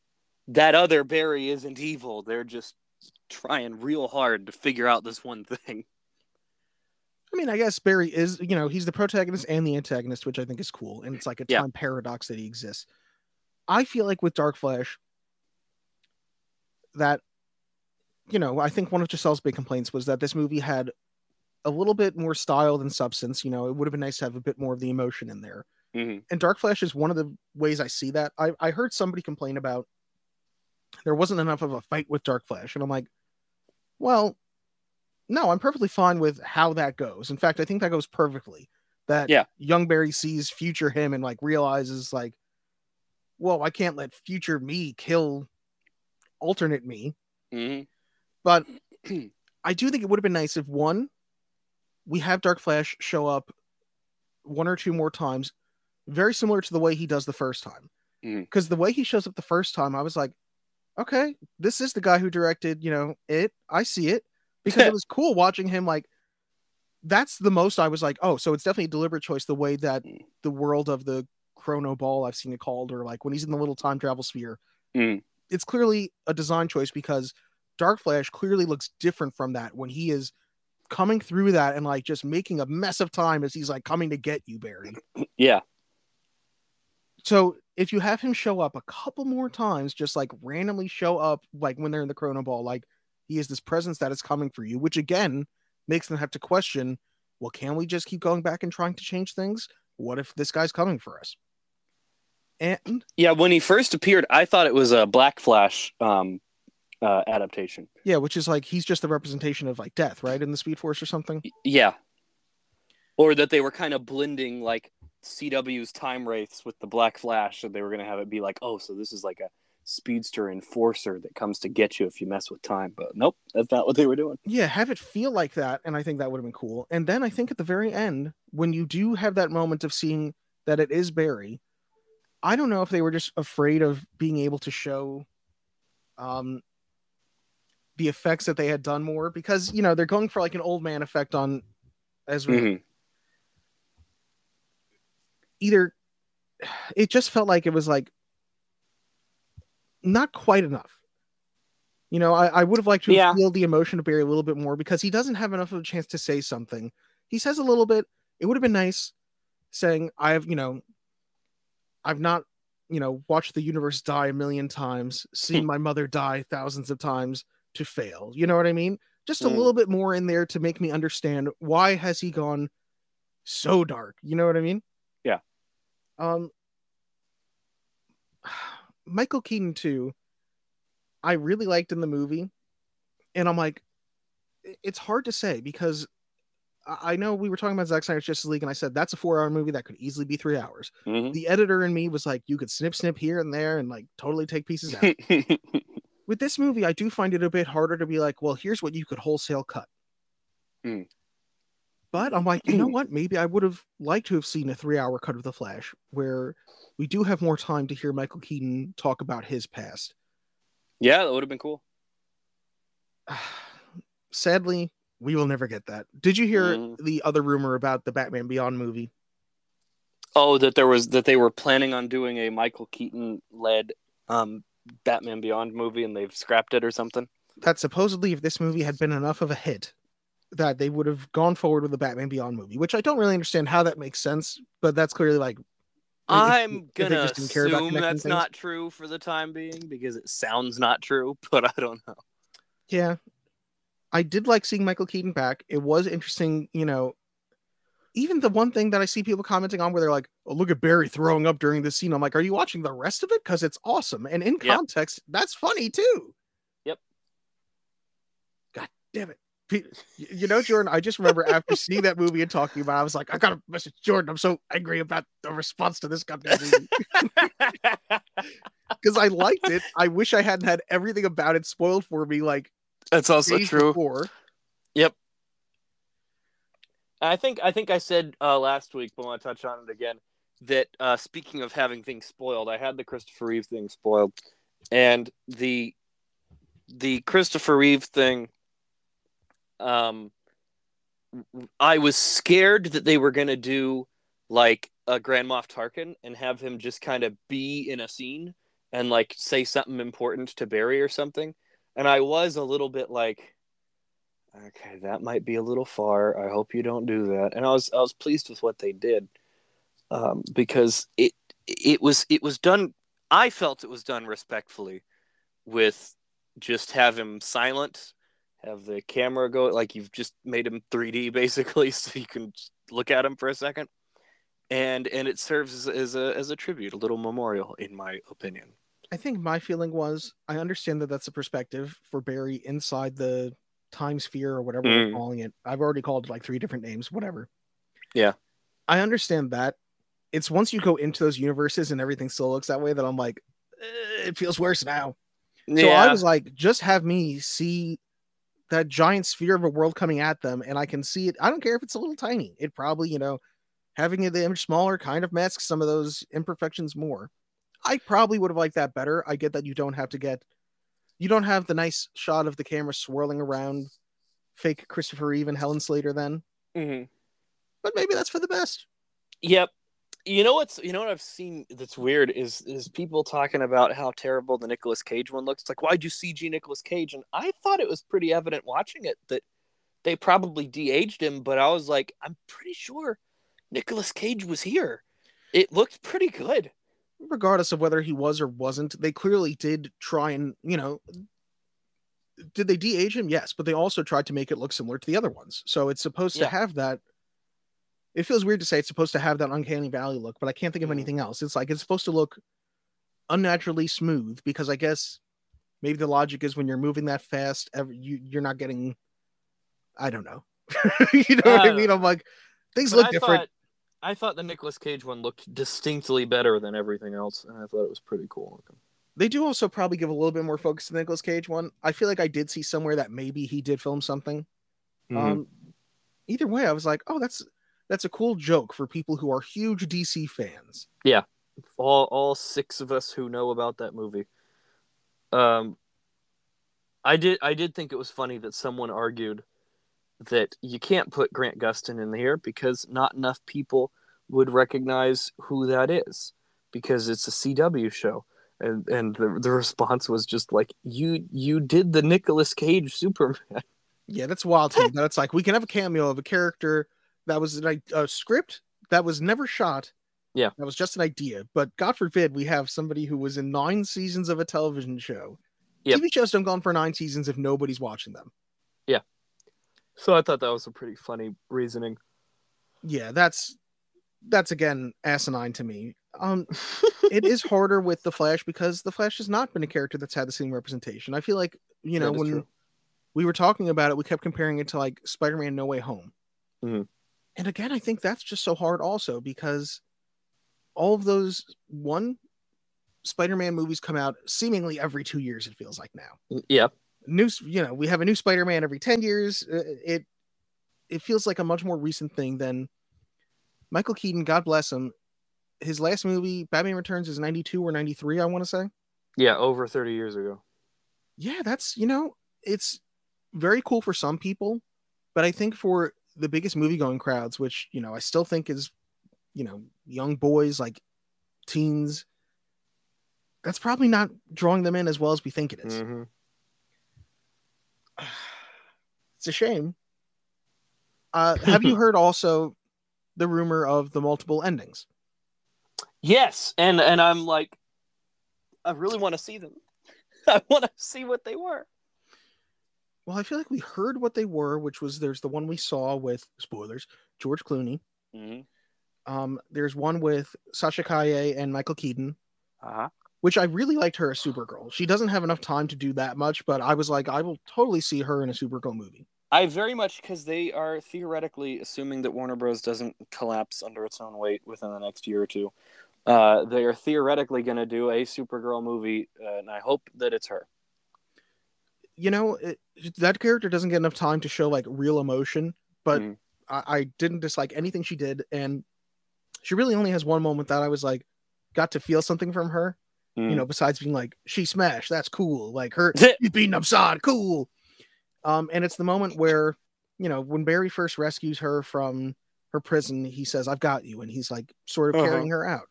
that other Barry isn't evil. They're just trying real hard to figure out this one thing.
I mean, I guess Barry is, you know, he's the protagonist and the antagonist, which I think is cool. And it's like a
Yeah.
time paradox that he exists. I feel like with Dark Flash, that, you know, I think one of Giselle's big complaints was that this movie had a little bit more style than substance. You know, it would have been nice to have a bit more of the emotion in there.
Mm-hmm.
And Dark Flash is one of the ways I see that. I, I heard somebody complain about there wasn't enough of a fight with Dark Flash. And I'm like, well, no, I'm perfectly fine with how that goes. In fact, I think that goes perfectly. That
Yeah.
young Barry sees future him and like realizes like, whoa, I can't let future me kill alternate me.
Mm-hmm.
But I do think it would have been nice if one, we have Dark Flash show up one or two more times, very similar to the way he does the first time. Because the way he shows up the first time, I was like, okay, this is the guy who directed, you know, it. I see it because it was cool watching him. Like, that's the most I was like, oh, so it's definitely a deliberate choice. The way that
Mm.
the world of the Chronobowl, I've seen it called, or like when he's in the little time travel sphere,
Mm.
it's clearly a design choice because Dark Flash clearly looks different from that when he is coming through that and like just making a mess of time as he's like coming to get you, Barry.
Yeah.
So if you have him show up a couple more times, just like randomly show up, like when they're in the Chronobowl, like he is this presence that is coming for you, which again makes them have to question, well, can we just keep going back and trying to change things? What if this guy's coming for us? And
Yeah, when he first appeared, I thought it was a Black Flash um, uh, adaptation.
yeah, which is like he's just the representation of like death, right? In the Speed Force or something.
Yeah. Or that they were kind of blending like CW's time wraiths with the Black Flash, and they were going to have it be like, oh, so this is like a speedster enforcer that comes to get you if you mess with time. But nope, that's not what they were doing.
yeah, have it feel like that, and I think that would have been cool. And then I think at the very end, when you do have that moment of seeing that it is Barry, I don't know if they were just afraid of being able to show um the effects that they had done more because you know they're going for like an old man effect on Ezra.
Mhm.
Either it just felt like it was like not quite enough. You know, I, I would have liked to
Yeah.
feel the emotion of Barry a little bit more because he doesn't have enough of a chance to say something. He says a little bit. It would have been nice saying, I have, you know, I've not, you know, watched the universe die a million times, seen my mother die thousands of times to fail. You know what I mean? Just a
Mm.
little bit more in there to make me understand why has he gone so dark? You know what I mean? Um Michael Keaton too. I really liked in the movie, and I'm like, it's hard to say because I know we were talking about Zack Snyder's Justice League, and I said that's a four-hour movie that could easily be three hours.
Mhm.
The editor in me was like, you could snip, snip here and there, and like totally take pieces out. With this movie, I do find it a bit harder to be like, well, here's what you could wholesale cut.
Mm.
But I'm like, you know what? Maybe I would have liked to have seen a three-hour cut of The Flash, where we do have more time to hear Michael Keaton talk about his past.
yeah, that would have been cool.
Sadly, we will never get that. Did you hear
Mhm.
the other rumor about the Batman Beyond movie?
Oh, that there was that they were planning on doing a Michael Keaton led um, Batman Beyond movie, and they've scrapped it or something.
That supposedly, if this movie had been enough of a hit, that they would have gone forward with the Batman Beyond movie, which I don't really understand how that makes sense, but that's clearly like
I'm
if
gonna
just didn't care about
assume that's
things.
not true for the time being because it sounds not true, but I don't know.
Yeah. I did like seeing Michael Keaton back. It was interesting, you know. Even the one thing that I see people commenting on where they're like, oh, look at Barry throwing up during this scene. I'm like, are you watching the rest of it? Because it's awesome. And in
Yep.
context, that's funny too.
Yep.
God damn it. Pe- y- You know, Jordan, I just remember after seeing that movie and talking about it, I was like, I gotta message Jordan. I'm so angry about the response to this goddamn movie. Because I liked it. I wish I hadn't had everything about it spoiled for me like
that's also true.
before. Yep.
I think I think I said uh, last week, but I want to touch on it again. That uh, speaking of having things spoiled, I had the Christopher Reeve thing spoiled, and the the Christopher Reeve thing. Um, I was scared that they were gonna do like a Grand Moff Tarkin and have him just kind of be in a scene and like say something important to Barry or something, and I was a little bit like okay, that might be a little far. I hope you don't do that. And I was I was pleased with what they did um, because it it was it was done. I felt it was done respectfully, with just have him silent, have the camera go like you've just made him 3D basically, so you can look at him for a second, and and it serves as, as a as a tribute, a little memorial, in my opinion.
I think my feeling was I understand that that's a perspective for Barry inside the time sphere or whatever we're
Mm.
calling it. I've already called it like three different names, whatever.
Yeah.
I understand that. It's once you go into those universes and everything still looks that way that I'm like, "Eh, it feels worse now. Yeah. So I was like, just have me see that giant sphere of a world coming at them, and I can see it. I don't care if it's a little tiny. It probably, you know, having the image smaller kind of masks some of those imperfections more. I probably would have liked that better. I get that you don't have to get, you don't have the nice shot of the camera swirling around fake Christopher Reeve and Helen Slater then,
Mm-hmm.
but maybe that's for the best.
Yep. You know what's you know what I've seen that's weird is is people talking about how terrible the Nicolas Cage one looks. It's like why'd you CG Nicolas Cage? And I thought it was pretty evident watching it that they probably de-aged him, but I was like, I'm pretty sure Nicolas Cage was here. It looked pretty good.
regardless of whether he was or wasn't, they clearly did try and, you know, did they de-age him? Yes, but they also tried to make it look similar to the other ones. So it's supposed to have that. It feels weird to say it's supposed to have that uncanny valley look, but I can't think of
Mhm.
anything else. It's like it's supposed to look unnaturally smooth because I guess maybe the logic is when you're moving that fast, you you're not getting. I don't know. you know what
I
I mean? I'm like things look
I
different.
thought I thought the Nicolas Cage one looked distinctly better than everything else, and I thought it was pretty cool looking.
They do also probably give a little bit more focus to the Nicolas Cage one. I feel like I did see somewhere that maybe he did film something.
Mm-hmm.
Um, either way, I was like, oh, that's that's a cool joke for people who are huge DC fans.
Yeah, all all six of us who know about that movie. Um, I did I did think it was funny that someone argued that you can't put Grant Gustin in here because not enough people would recognize who that is because it's a CW show. And and the, the response was just like you you did the Nicolas Cage Superman.
Yeah, that's wild to me. That it's like we can have a cameo of a character that was an, a script that was never shot.
Yeah.
that was just an idea. But God forbid we have somebody who was in nine seasons of a television show.
Yep.
TV shows don't go on for nine seasons if nobody's watching them. Yeah.
So I thought that was a pretty funny reasoning.
Yeah, that's that's again asinine to me. Um, it is harder with the Flash because the Flash has not been a character that's had the same representation. I feel like you know when
true.
we were talking about it, we kept comparing it to like Spider-Man: No Way Home,
Mhm.
And again, I think that's just so hard also because all of those one Spider-Man movies come out seemingly every two years. It feels like now.
Yeah.
New, you know, we have a new Spider-Man every ten years. Uh, It it feels like a much more recent thing than Michael Keaton. God bless him. His last movie, Batman Returns, is ninety two or ninety three. I want to say.
Yeah, over 30 years ago.
yeah, that's you know, it's very cool for some people, but I think for the biggest movie going crowds, which you know I still think is, you know, young boys like teens, that's probably not drawing them in as well as we think it is.
Mhm.
It's a shame. Uh, have you heard also the rumor of the multiple endings?
Yes, and and I'm like, I really want to see them. I want to see what they were.
Well, I feel like we heard what they were, which was there's the one we saw with spoilers, George Clooney.
Mm-hmm.
Um, there's one with Sasha Calle and Michael Keaton,
Uh-huh.
which I really liked her as Supergirl. She doesn't have enough time to do that much, but I was like, I will totally see her in a Supergirl movie.
I very much because they are theoretically assuming that Warner Bros. doesn't collapse under its own weight within the next year or two. Uh, they are theoretically going to do a Supergirl movie, uh, and I hope that it's her.
You know, it, that character doesn't get enough time to show like real emotion, but
Mhm.
I, I didn't dislike anything she did, and she really only has one moment that I was like, got to feel something from her.
Mm.
You know, besides being like, she smashed, that's cool. Like her, she's beating up Zod, cool. Um, and it's the moment where, you know, when Barry first rescues her from her prison, he says, I've got you. And he's like sort of
Uh-huh.
carrying her out.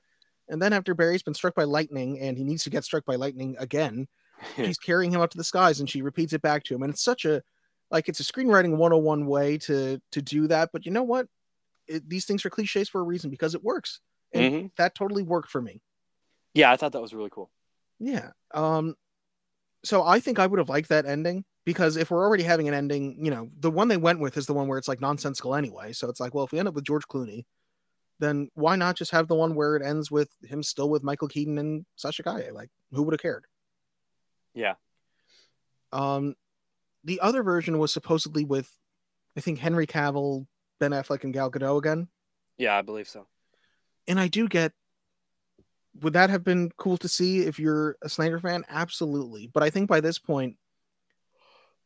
And then after Barry's been struck by lightning and he needs to get struck by lightning again, he's carrying him up to the skies and she repeats it back to him. And it's such a like it's a screenwriting 101 way to to do that. But you know what? It, these things are cliches for a reason because it works. And
Mhm.
that totally worked for me.
Yeah, I thought that was really cool.
Yeah. Um so I think I would have liked that ending because if we're already having an ending, you know, the one they went with is the one where it's like nonsensical anyway. So it's like, well, if we end up with George Clooney, then why not just have the one where it ends with him still with Michael Keaton and Sasha Calle? Like, who would have cared?
Yeah.
Um, the other version was supposedly with, I think Henry Cavill, Ben Affleck, and Gal Gadot again.
Yeah, I believe so.
And I do get. Would that have been cool to see if you're a Snyder fan? Absolutely. But I think by this point,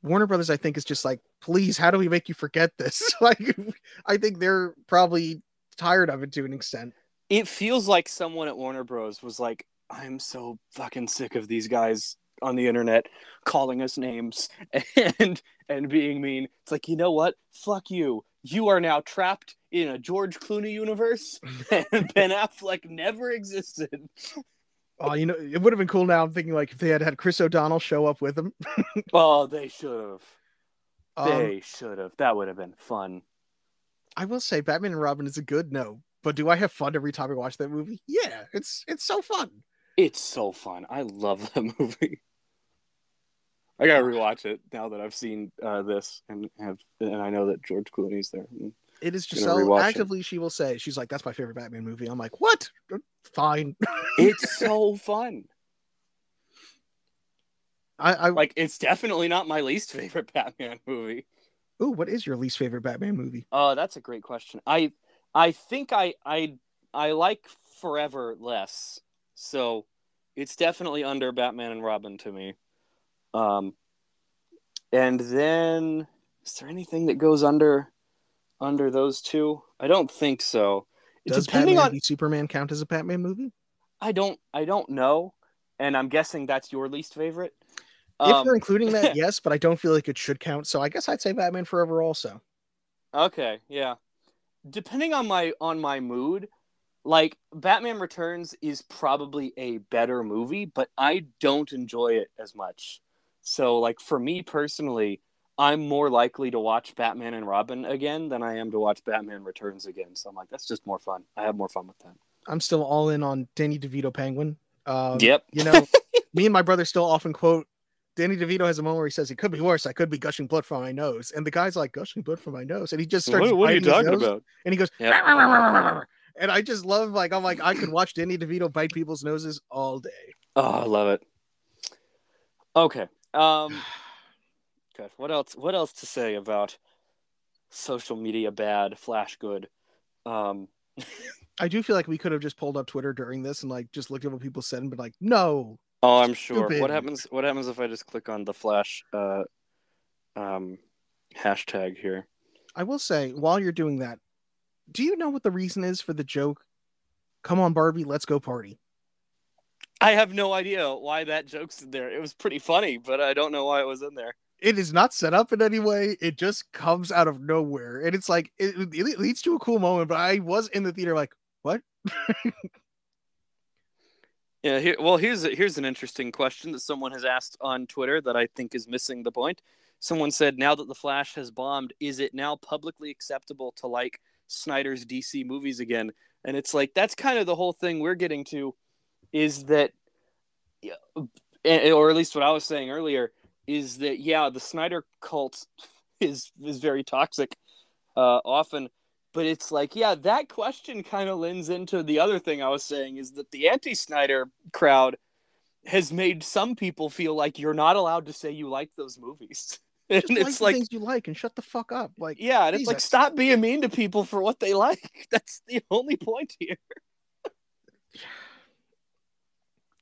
Warner Brothers, I think, is just like, please, how do we make you forget this? like, I think they're probably tired of it to an extent.
It feels like someone at Warner Bros. was like, I'm so fucking sick of these guys on the internet calling us names and and being mean. It's like, you know what? Fuck you. You are now trapped in a George Clooney universe, and Ben Affleck never existed.
Oh, you know, it would have been cool. Now I'm thinking like if they had had Chris O'Donnell show up with them.
oh, they should have.
Um,
They should have. That would have been fun.
I will say, Batman and Robin is a good no, but do I have fun every time I watch that movie? Yeah, it's it's so fun.
It's so fun. I love that movie. I gotta rewatch it now that I've seen uh, this and have and I know that George Clooney's there.
It is just so
rewatch it.
actively. She will say, she's like, "That's my favorite Batman movie." I'm like, "What? Fine."
It's so fun.
I, I
Like it's definitely not my least favorite Batman movie.
ooh, what is your least favorite Batman movie?
Oh, that's a great question. I I think I I I like Forever less. So it's definitely under Batman and Robin to me. Um and then is there anything that goes under under those two? I don't think so.
Does
Depending
Batman
on
Superman count as a Batman movie?
I don't I don't know. And I'm guessing that's your least favorite.
if
Um,
you're including that, yes, but I don't feel like it should count. So I guess I'd say Batman Forever also.
Okay, yeah. Depending on my on my mood, like Batman Returns is probably a better movie, but I don't enjoy it as much. So like for me personally, I'm more likely to watch Batman and Robin again than I am to watch Batman Returns again. So I'm like that's just more fun. I have more fun with that.
I'm still all in on Danny DeVito Penguin. Um,
Yep.
You know, me and my brother still often quote Danny DeVito has a moment where he says, "It could be worse. I could be gushing blood from my nose," and the guy's like, "Gushing blood from my nose," and he just starts. What are you talking about? And he goes,
Yep.
and I just love like I'm like I could watch Danny DeVito bite people's noses all day.
Oh, I love it. Okay. Um God, what else what else to say about social media bad, flash good? Um
I do feel like we could have just pulled up Twitter during this and like just looked at what people said and been like, "No,
oh, I'm sure.
Stupid.
What happens what happens if I just click on the flash uh um hashtag here?
I will say, while you're doing that, do you know what the reason is for the joke? Come on, Barbie, let's go party.
I have no idea why that joke's in there. It was pretty funny, but I don't know why it was in there.
It is not set up in any way. It just comes out of nowhere, and it's like it, it leads to a cool moment. But I was in the theater like, what?
Yeah, here, well, here's a, here's an interesting question that someone has asked on Twitter that I think is missing the point. Someone said, "Now that the Flash has bombed, is it now publicly acceptable to like Snyder's DC movies again?" And it's like that's kind of the whole thing we're getting to, is that, yeah, eh, or at least what I was saying earlier is that yeah, the Snyder cult is is very toxic, uh, often, but it's like yeah that question kind of lends into the other thing i was saying is that the anti-snyder crowd has made some people feel like you're not allowed to say you like those movies. And
Just like
it's
the
like
things you like and shut the fuck up. Like,
yeah and it's like stop being mean to people for what they like. That's the only point here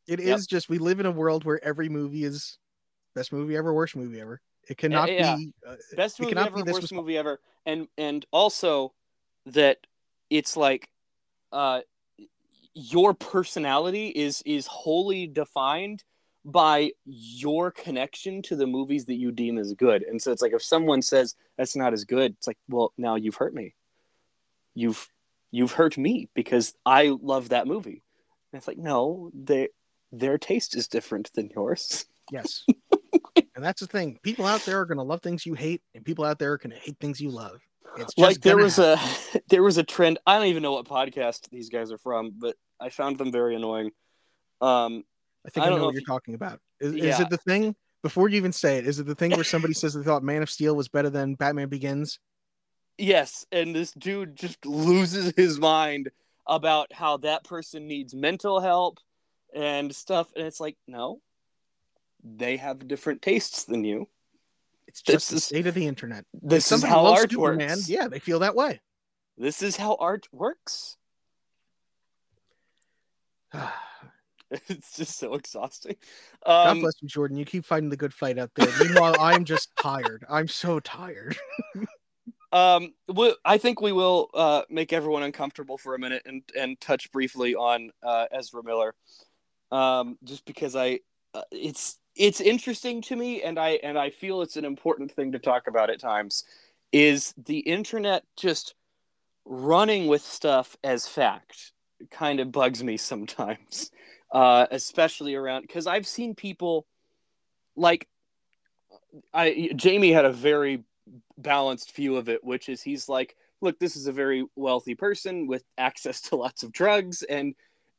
It is
Yep.
just we live in a world where every movie is best movie ever, worst movie ever. It cannot
yeah.
be. Uh,
best movie ever worst movie ever and and also that it's like uh your personality is is wholly defined by your connection to the movies that you deem as good and so it's like if someone says that's not as good it's like well now you've hurt me you've you've hurt me because i love that movie and it's like no they their taste is different than yours
yes. and that's the thing. People out there are gonna love things you hate, and people out there are gonna hate things you love. It's just
like there was a there was a trend i don't even know what podcast these guys are from but i found them very annoying um
I think
I
I,
don't
know
know
what
if
you're
you-
talking about. Is, is it the thing before you even say it? Is it the thing where somebody says they thought Man of Steel was better than Batman Begins?
yes and this dude just loses his mind about how that person needs mental help and stuff and it's like no they have different tastes than you
It's
This
just the
is-
state of the internet.
This is how art
Superman,
works
yeah, they feel that way.
this is how art works It's just so exhausting.
God
Um,
bless you, Jordan. You keep fighting the good fight out there. Meanwhile, I'm just tired. I'm so tired.
um, we, I think we will uh, make everyone uncomfortable for a minute and and touch briefly on uh, Ezra Miller, um, just because I uh, it's it's interesting to me, and I and I feel it's an important thing to talk about at times. Is the internet just running with stuff as fact? Kind of bugs me sometimes, uh, especially around because I've seen people like I Jamie had a very balanced view of it, which is he's like, look, this is a very wealthy person with access to lots of drugs, and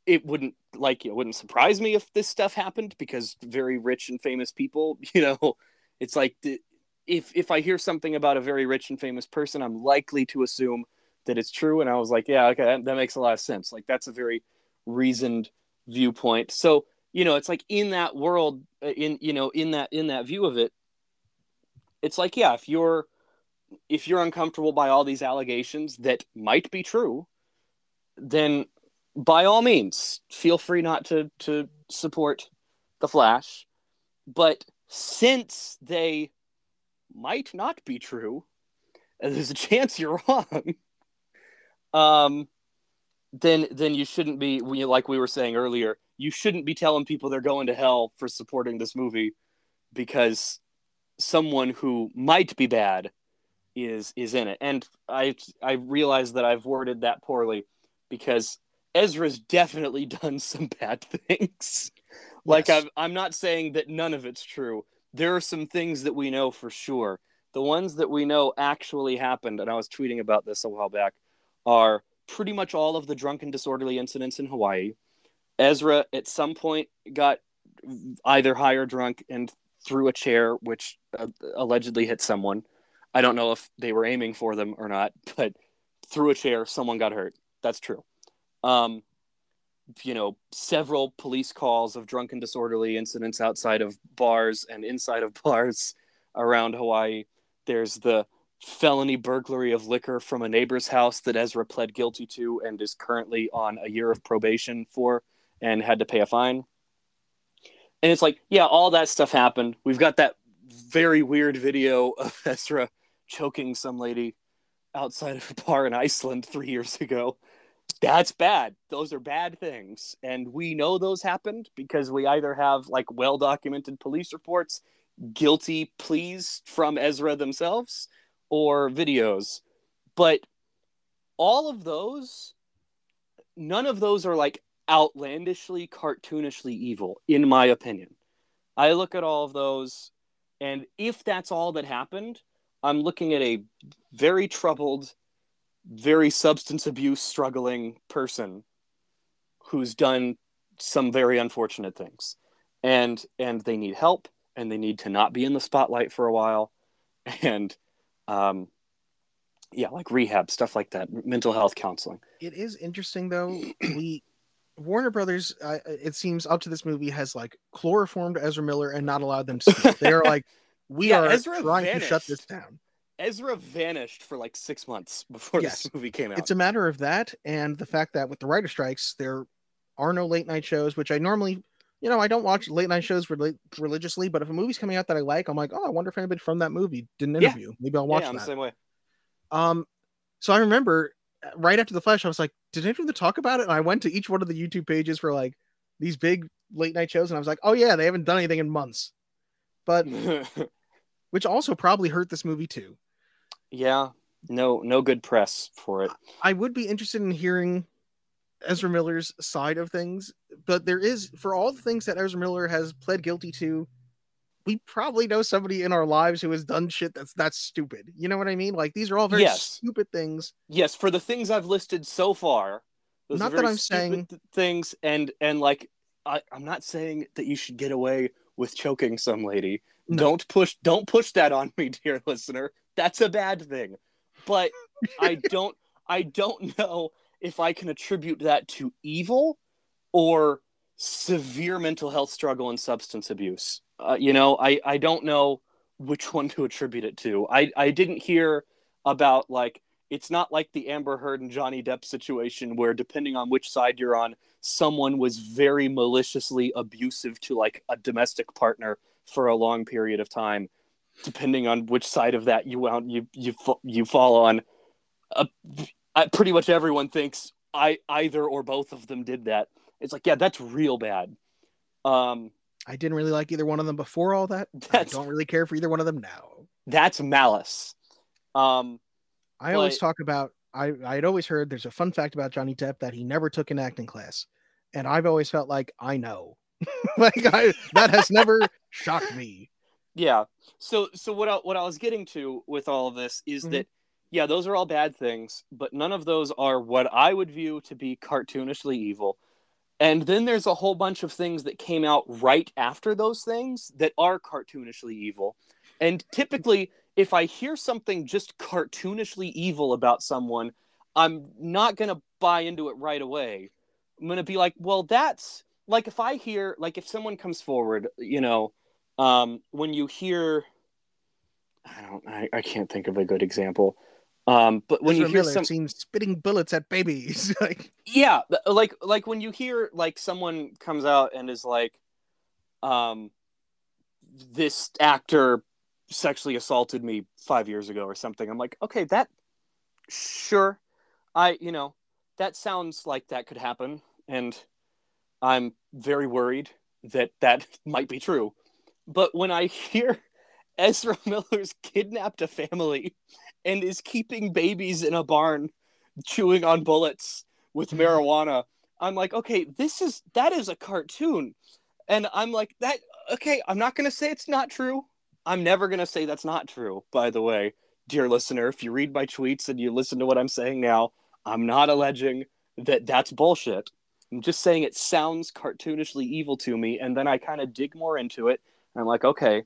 it wouldn't like it wouldn't surprise me if this stuff happened because very rich and famous people, you know, it's like the, if if I hear something about a very rich and famous person, I'm likely to assume that it's true. And I was like, yeah, okay, that, that makes a lot of sense. Like that's a very reasoned viewpoint. So you know, it's like in that world, uh, in you know, in that in that view of it, it's like yeah, if you're if you're uncomfortable by all these allegations that might be true, then by all means, feel free not to to support the Flash. But since they might not be true, there's a chance you're wrong, um, then then you shouldn't be like we were saying earlier, you shouldn't be telling people they're going to hell for supporting this movie because someone who might be bad is is in it. And I I realize that I've worded that poorly because Ezra's definitely done some bad things. Like
Yes.
I'm I'm not saying that none of it's true. There are some things that we know for sure. The ones that we know actually happened, and I was tweeting about this a while back, are pretty much all of the drunken disorderly incidents in Hawaii. Ezra at some point got either high or drunk and threw a chair, which uh, allegedly hit someone. I don't know if they were aiming for them or not, but threw a chair, someone got hurt. That's true. Um, you know, several police calls of drunken disorderly incidents outside of bars and inside of bars around Hawaii. There's the felony burglary of liquor from a neighbor's house that Ezra pled guilty to and is currently on a year of probation for and had to pay a fine. And it's like, yeah, all that stuff happened. We've got that very weird video of Ezra choking some lady outside of a bar in Iceland three years ago. That's bad. Those are bad things. And we know those happened because we either have like well documented police reports, guilty pleas from Ezra themselves, or videos. But all of those, none of those are like outlandishly, cartoonishly evil, in my opinion. I look at all of those, and if that's all that happened, I'm looking at a very troubled, very substance abuse struggling person who's done some very unfortunate things. And and they need help and they need to not be in the spotlight for a while. And um yeah, like rehab, stuff like that, mental health counseling.
It is interesting though. We Warner Brothers, uh, it seems up to this movie has like chloroformed Ezra Miller and not allowed them to speak. They are like, we
Yeah,
are
Ezra
trying to shut this down.
Ezra vanished for like six months before
Yes.
this movie came out.
It's a matter of that and the fact that with the writer strikes, there are no late night shows, which I normally, you know, I don't watch late night shows rel- religiously, but if a movie's coming out that I like, I'm like, oh, I wonder if anybody from that movie did an
Yeah.
interview. Maybe I'll watch
yeah, I'm the
that.
same way.
Um, so I remember uh, right after the Flash, I was like, did anyone talk about it? And I went to each one of the YouTube pages for like these big late night shows, and I was like, oh yeah, they haven't done anything in months. But which also probably hurt this movie too.
Yeah, no, no good press for it.
I would be interested in hearing Ezra Miller's side of things, but there is for all the things that Ezra Miller has pled guilty to, we probably know somebody in our lives who has done shit that's that's stupid. You know what I mean? Like these are all very
Yes.
stupid things.
Yes, for the things I've listed so far, those
Not that I'm
stupid
saying-
things, and and like I, I'm not saying that you should get away with choking some lady.
No.
Don't push, don't push that on me, dear listener. That's a bad thing. But I don't, I don't know if I can attribute that to evil or severe mental health struggle and substance abuse. Uh, you know, I I don't know which one to attribute it to. I I didn't hear about like It's not like the Amber Heard and Johnny Depp situation where, depending on which side you're on, someone was very maliciously abusive to like a domestic partner for a long period of time. Depending on which side of that you want you you you fall on, uh, pretty much everyone thinks I either or both of them did that. It's like, yeah, that's real bad. Um,
I didn't really like either one of them before all that. I don't really care for either one of them now.
That's malice. Um,
I but... always talk about. I I had always heard there's a fun fact about Johnny Depp that he never took an acting class, and I've always felt like I know, like I that has never shocked me.
Yeah. So so what I, what I was getting to with all of this is mm-hmm. that yeah, those are all bad things, but none of those are what I would view to be cartoonishly evil. And then there's a whole bunch of things that came out right after those things that are cartoonishly evil. And typically, if I hear something just cartoonishly evil about someone, I'm not going to buy into it right away. I'm going to be like, well, that's like if I hear, like if someone comes forward, you know, um, when you hear, I don't, I, I can't think of a good example um, but when Ezra you hear Miller some
seen spitting bullets at babies, like
yeah, like like when you hear like someone comes out and is like, um, this actor sexually assaulted me five years ago or something. I'm like, okay, that sure, I you know that sounds like that could happen, and I'm very worried that that might be true. But when I hear Ezra Miller's kidnapped a family and is keeping babies in a barn chewing on bullets with mm-hmm. marijuana. I'm like, okay, this is that is a cartoon. And I'm like, that okay, I'm not gonna say it's not true. I'm never gonna say that's not true, by the way, dear listener. If you read my tweets and you listen to what I'm saying now, I'm not alleging that that's bullshit. I'm just saying it sounds cartoonishly evil to me, and then I kind of dig more into it. And I'm like, okay,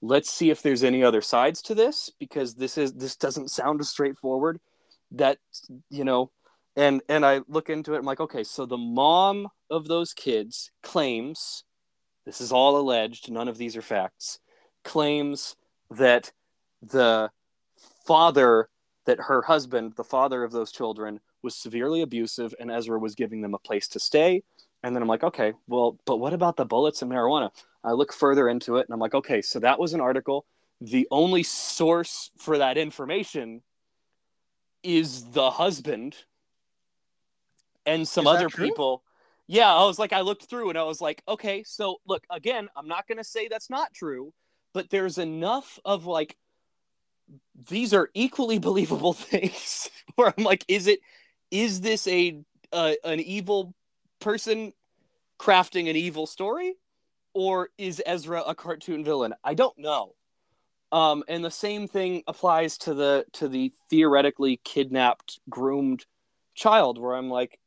let's see if there's any other sides to this because this is this doesn't sound as straightforward. That you know and and i look into it i'm like okay so the mom of those kids claims this is all alleged none of these are facts claims that the father that her husband the father of those children was severely abusive and ezra was giving them a place to stay and then i'm like okay well but what about the bullets and marijuana I look further into it and I'm like, okay, so that was an article. The only source for that information is the husband and some other true? people. Yeah, I was like, I looked through and I was like, okay, so look, again, I'm not going to say that's not true, but there's enough of like, these are equally believable things where I'm like, is it, is this a, uh, an evil person crafting an evil story or is Ezra a cartoon villain? I don't know. Um, and the same thing applies to the to the theoretically kidnapped, groomed child, where I'm like,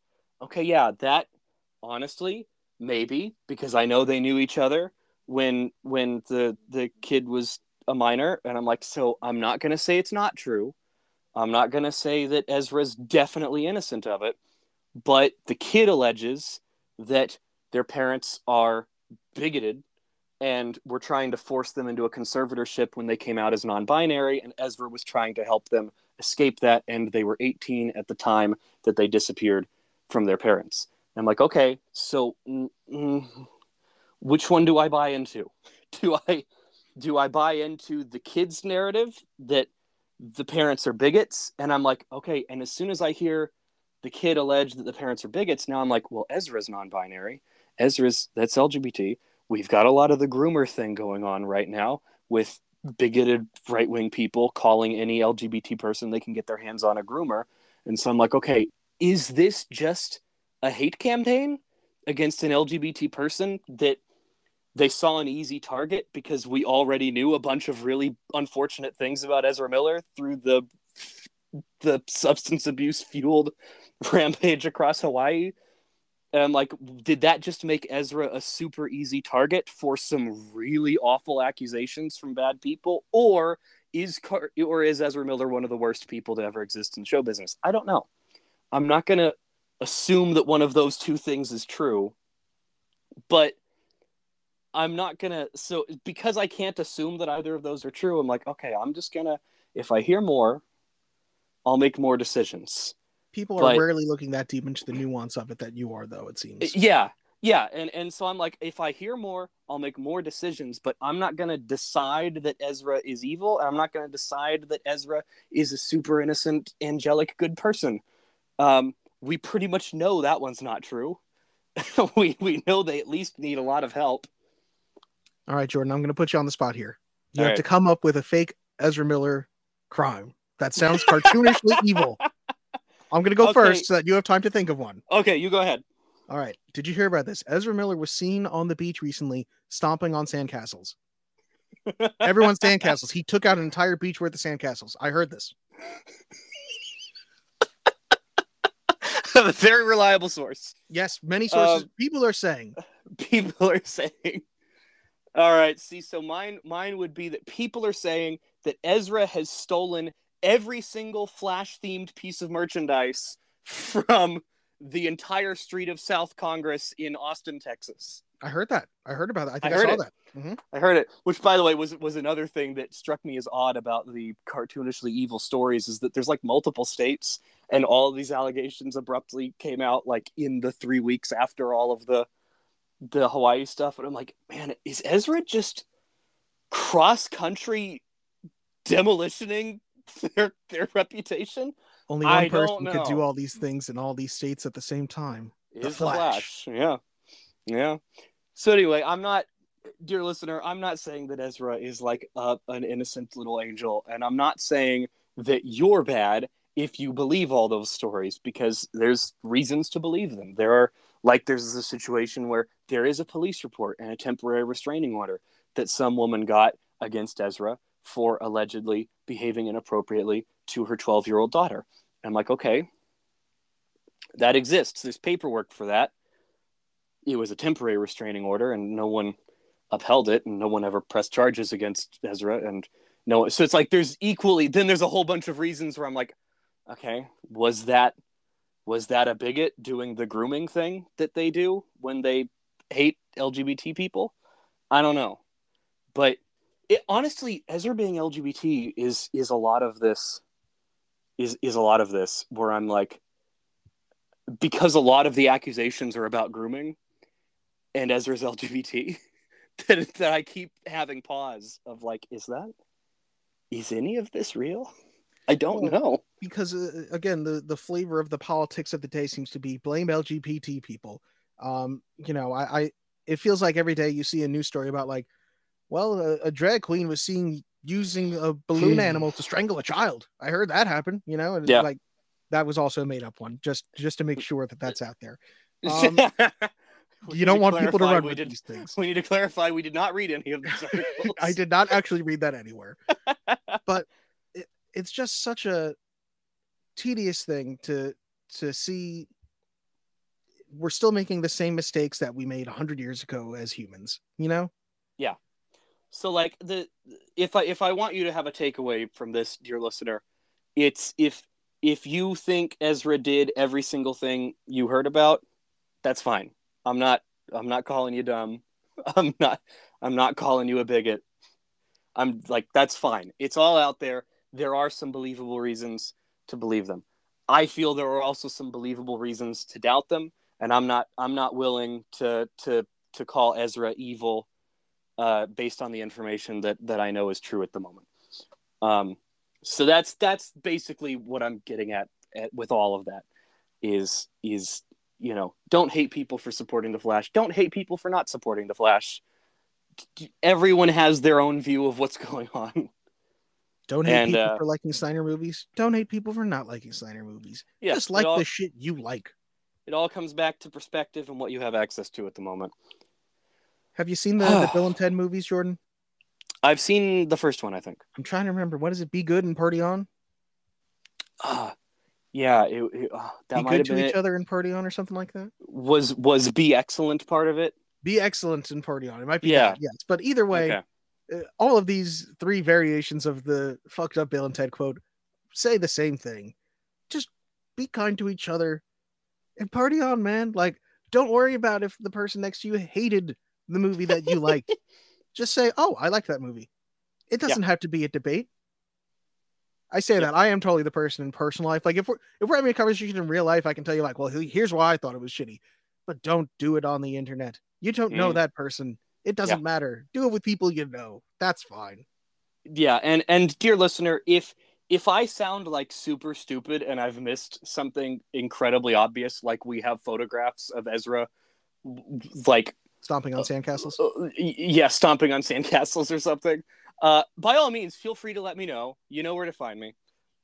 okay, yeah, that honestly, maybe because I know they knew each other when when the the kid was a minor, and I'm like, so I'm not gonna say it's not true. I'm not gonna say that Ezra's definitely innocent of it, but the kid alleges that their parents are bigoted and were trying to force them into a conservatorship when they came out as non-binary and Ezra was trying to help them escape that and they were 18 at the time that they disappeared from their parents. I'm like, okay, so mm, mm, which one do I buy into? Do I do I buy into the kids narrative that the parents are bigots and I'm like, okay, and as soon as I hear the kid allege that the parents are bigots, now I'm like, well, Ezra's non-binary Ezra's that's LGBT. We've got a lot of the groomer thing going on right now with bigoted right wing people calling any LGBT person they can get their hands on a groomer. And so I'm like, okay, is this just a hate campaign against an LGBT person that they saw an easy target because we already knew a bunch of really unfortunate things about Ezra Miller through the the substance abuse fueled rampage across Hawaii and like, did that just make Ezra a super easy target for some really awful accusations from bad people, or is Car- or is Ezra Miller one of the worst people to ever exist in show business? I don't know. I'm not gonna assume that one of those two things is true, but I'm not gonna. So because I can't assume that either of those are true, I'm like, okay, I'm just gonna. If I hear more, I'll make more decisions.
People are
But-
rarely looking that deep into the nuance of it that you are, though. It seems.
Yeah, yeah, and and so I'm like, if I hear more, I'll make more decisions. But I'm not gonna decide that Ezra is evil. And I'm not gonna decide that Ezra is a super innocent, angelic, good person. Um, we pretty much know that one's not true. we we know they at least need a lot of help.
All right, Jordan, I'm going to put you on the spot here. You
All
have to come up with a fake Ezra Miller crime that sounds cartoonishly evil. I'm going to go
Okay.
first so that you have time to think of one.
Okay, you go ahead.
All right. Did you hear about this? Ezra Miller was seen on the beach recently stomping on sandcastles. Everyone's sandcastles. He took out an entire beach worth of sandcastles. I heard this.
a very reliable source.
Yes, many sources.
Um,
people are saying.
people are saying all right see so mine mine would be that people are saying that ezra has stolen every single flash themed piece of merchandise from the entire street of south congress in austin texas
I heard that. I heard about that. I think
I
I,
heard
saw
it.
that. Mhm.
i heard it which by the way was was another thing that struck me as odd about the cartoonishly evil stories is that there's like multiple states and all of these allegations abruptly came out like in the three weeks after all of the the Hawaii stuff, and I'm like, man, is Ezra just cross country demolitioning their their reputation?
Only one
I
person could do all these things in all these states at the same time. The
Is
Flash.
yeah, yeah. So anyway, I'm not, dear listener, I'm not saying that Ezra is like a, an innocent little angel, and I'm not saying that you're bad if you believe all those stories because there's reasons to believe them. There are like there's a situation where there is a police report and a temporary restraining order that some woman got against Ezra for allegedly behaving inappropriately to her 12 year old daughter. I'm like, okay, that exists. There's paperwork for that. It was a temporary restraining order, and no one upheld it, and no one ever pressed charges against Ezra. And no, so it's like there's equally. Then there's a whole bunch of reasons where I'm like, okay, was that was that a bigot doing the grooming thing that they do when they hate LGBT people? I don't know, but it, honestly, Ezra being LGBT is is a lot of this. Is is a lot of this where I'm like, because a lot of the accusations are about grooming, and Ezra's LGBT, that that I keep having pause of like, is that is any of this real? I don't
Well,
know.
because uh, again the the flavor of the politics of the day seems to be blame lgbt people um you know i i it feels like every day you see a news story about like well a, a drag queen was seen using a balloon animal to strangle a child. I heard that happen you know and
Yeah.
like that was also a made up one just just to make sure that that's out there. Um, you don't want people to run with
did,
these things.
We need to clarify we did not read any of these articles.
i did not actually read that anywhere. But it, it's just such a tedious thing to to see. We're still making the same mistakes that we made 100 years ago as humans you know
So like the if I if I want you to have a takeaway from this, dear listener, it's if if you think Ezra did every single thing you heard about, that's fine. I'm not I'm not calling you dumb. I'm not I'm not calling you a bigot. I'm like that's fine. It's all out there. There are some believable reasons to believe them. I feel there are also some believable reasons to doubt them, and I'm not I'm not willing to to to call Ezra evil uh, based on the information that that I know is true at the moment. Um, so that's that's basically what I'm getting at, at with all of that is is you know don't hate people for supporting the Flash. Don't hate people for not supporting the Flash. Everyone has their own view of what's going on.
don't hate
And,
people
uh,
for liking snyder movies don't hate people for not liking snyder movies
Yeah,
just like
all,
the shit you like
it all comes back to perspective and what you have access to at the moment.
Have you seen the, the bill and ted movies jordan
I've seen the first one, I think.
i'm trying to remember what is it be good and party on
Ah, yeah, it, it, ah, that
be
might
good to each
it.
other and party on or something like that
Was was be excellent part of it?
be excellent and party on it might be
Yeah.
that, yes but either way
Okay.
uh, all of these three variations of the fucked up Bill and Ted quote say the same thing. Just be kind to each other and party on, man. Like, don't worry about if the person next to you hated the movie that you like. Just say, "Oh, I like that movie." It doesn't have to be a debate. I say that I am totally the person in personal life. Like if we're if we're having a conversation in real life, I can tell you like, well, here's why I thought it was shitty, but don't do it on the internet. You don't know
Mm.
that person. It doesn't matter. Do it with people you know. That's fine.
Yeah, and and dear listener, if if I sound like super stupid and I've missed something incredibly obvious, like we have photographs of Ezra, like
Stomping on sandcastles.
uh, y- yeah, stomping on sandcastles or something, uh, by all means, feel free to let me know. You know where to find me,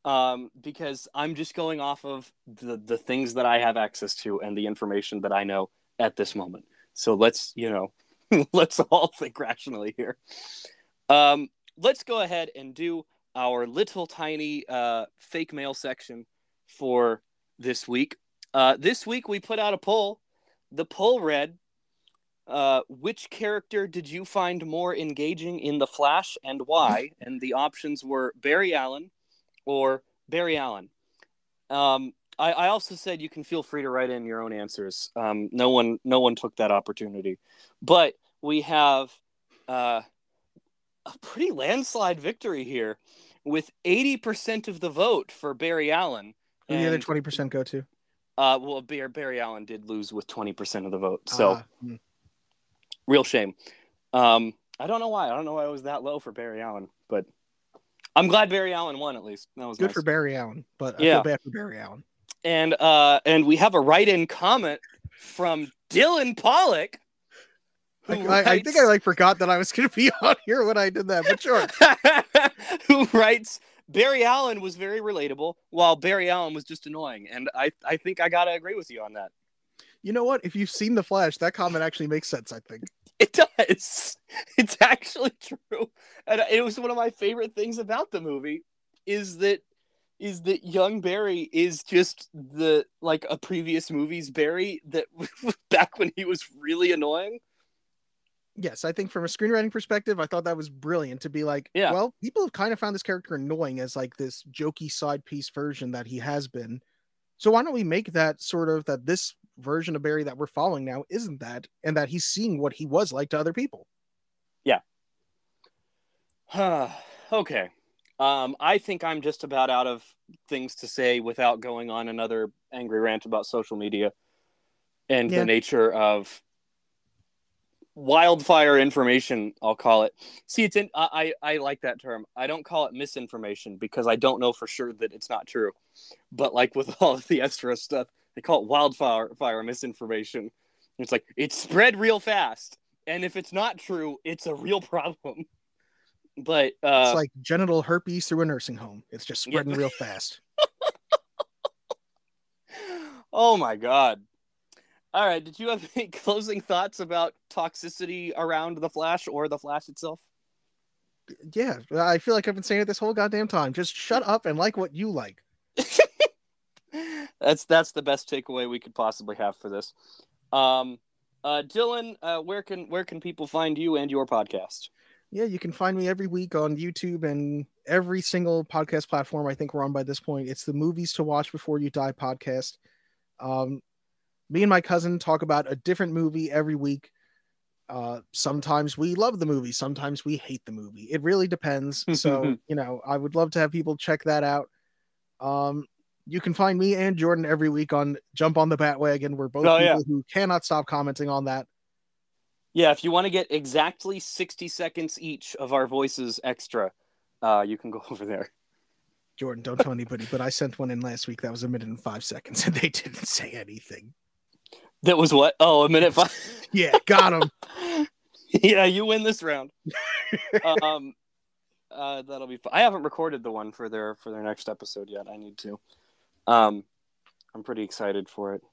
um, because I'm just going off of the the things that I have access to and the information that I know at this moment. So let's you know, let's all think rationally here. Um, let's go ahead and do our little tiny uh, fake mail section for this week. Uh, this week we put out a poll. The poll read, uh, "Which character did you find more engaging in The Flash and why?" and the options were Barry Allen or Barry Allen. Um, I, I also said you can feel free to write in your own answers. Um, no one, no one took that opportunity, but we have uh, a pretty landslide victory here, with eighty percent of the vote for Barry Allen.
Who the other twenty percent go to?
uh, well, Barry, Barry Allen did lose with twenty percent of the vote, so
mm.
Real shame. Um, I don't know why. I don't know why it was that low for Barry Allen, but I'm glad Barry Allen won at least. That was
good
nice.
for Barry Allen, but I
Yeah.
feel bad for Barry Allen.
and uh, and we have a write-in comment from Dylan Pollock.
I, I, I think I like forgot that I was going to be on here when I did that, but sure.
who writes Barry Allen was very relatable, while Barry Allen was just annoying, and I I think I gotta agree with you on that.
You know what? If you've seen The Flash, that comment actually makes sense. I think.
It does. It's actually true, and it was one of my favorite things about the movie is that is that young Barry is just the like a previous movie's Barry that back when he was really annoying.
Yes, I think from a screenwriting perspective, I thought that was brilliant to be like,
Yeah.
well, people have kind of found this character annoying as like this jokey side piece version that he has been. So why don't we make that sort of that this version of Barry that we're following now isn't that, and that he's seeing what he was like to other people. Yeah.
okay. Um, I think I'm just about out of things to say without going on another angry rant about social media and
Yeah.
the nature of wildfire information. I'll call it. See, it's in. I, I I like that term. I don't call it misinformation because I don't know for sure that it's not true. But like with all of the extra stuff, they call it wildfire fire misinformation. It's like it's spread real fast, and if it's not true, it's a real problem. But uh,
It's like genital herpes through a nursing home. It's just
Yeah.
spreading real fast.
oh my god. All right, did you have any closing thoughts about toxicity around the Flash or the Flash itself?
Yeah, I feel like I've been saying it this whole goddamn time. Just shut up and like what you like.
that's that's the best takeaway we could possibly have for this. Um, uh, Dylan, uh, where can where can people find you and your podcast?
Yeah, you can find me every week on YouTube and every single podcast platform I think we're on by this point. It's the Movies to Watch Before You Die podcast. Um, me and my cousin talk about a different movie every week. Uh, sometimes we love the movie, sometimes we hate the movie. It really depends. So, you know, I would love to have people check that out. Um, you can find me and Jordan every week on Jump on the Batwagon. We're both
Oh,
people
yeah.
who cannot stop commenting on that.
Yeah, if you want to get exactly sixty seconds each of our voices extra, uh, you can go over there.
Jordan, don't tell anybody, but I sent one in last week that was a minute and five seconds and they didn't say anything.
That was what? Oh, a minute five.
Yeah, got him.
yeah, you win this round. um, uh, that'll be fun. I haven't recorded the one for their for their next episode yet. I need to. Um, I'm pretty excited for it.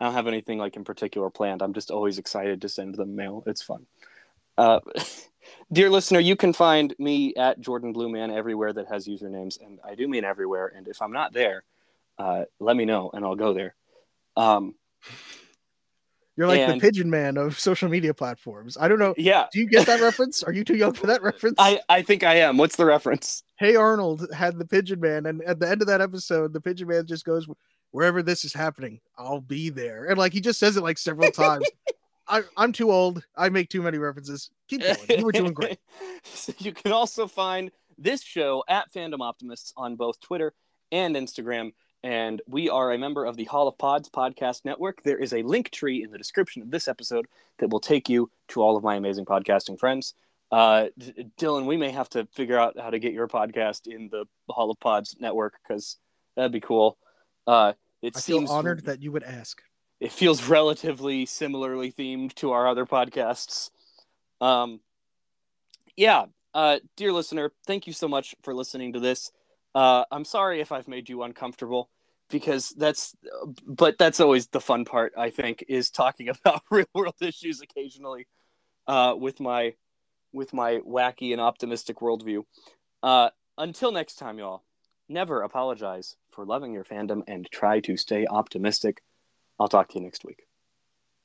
I don't have anything like in particular planned. I'm just always excited to send them mail. It's fun. Uh, dear listener, you can find me at Jordan Blue Man everywhere that has usernames, and I do mean everywhere. And if I'm not there, uh, let me know, and I'll go there. Um,
You're like
And-
the pigeon man of social media platforms. I don't know.
yeah,
Do you get that reference? Are you too young for that reference?
I I think I am. What's the reference?
hey Arnold had the pigeon man, and at the end of that episode, the pigeon man just goes, Wherever this is happening, I'll be there. And like he just says it like several times. I, I'm too old. I make too many references. Keep going. You were doing great.
So you can also find this show at Fandom Optimists on both Twitter and Instagram. And we are a member of the Hall of Pods podcast network. There is a link tree in the description of this episode that will take you to all of my amazing podcasting friends. Uh, D- Dylan, we may have to figure out how to get your podcast in the Hall of Pods network because that'd be cool. Uh, it
I
seems
feel honored that you would ask.
it feels relatively similarly themed to our other podcasts. Um, yeah, uh, dear listener, thank you so much for listening to this. Uh, I'm sorry if I've made you uncomfortable because that's, but that's always the fun part. I think is talking about real world issues occasionally uh, with my with my wacky and optimistic worldview. Uh, until next time, y'all. Never apologize for loving your fandom and try to stay optimistic. I'll talk to you next week.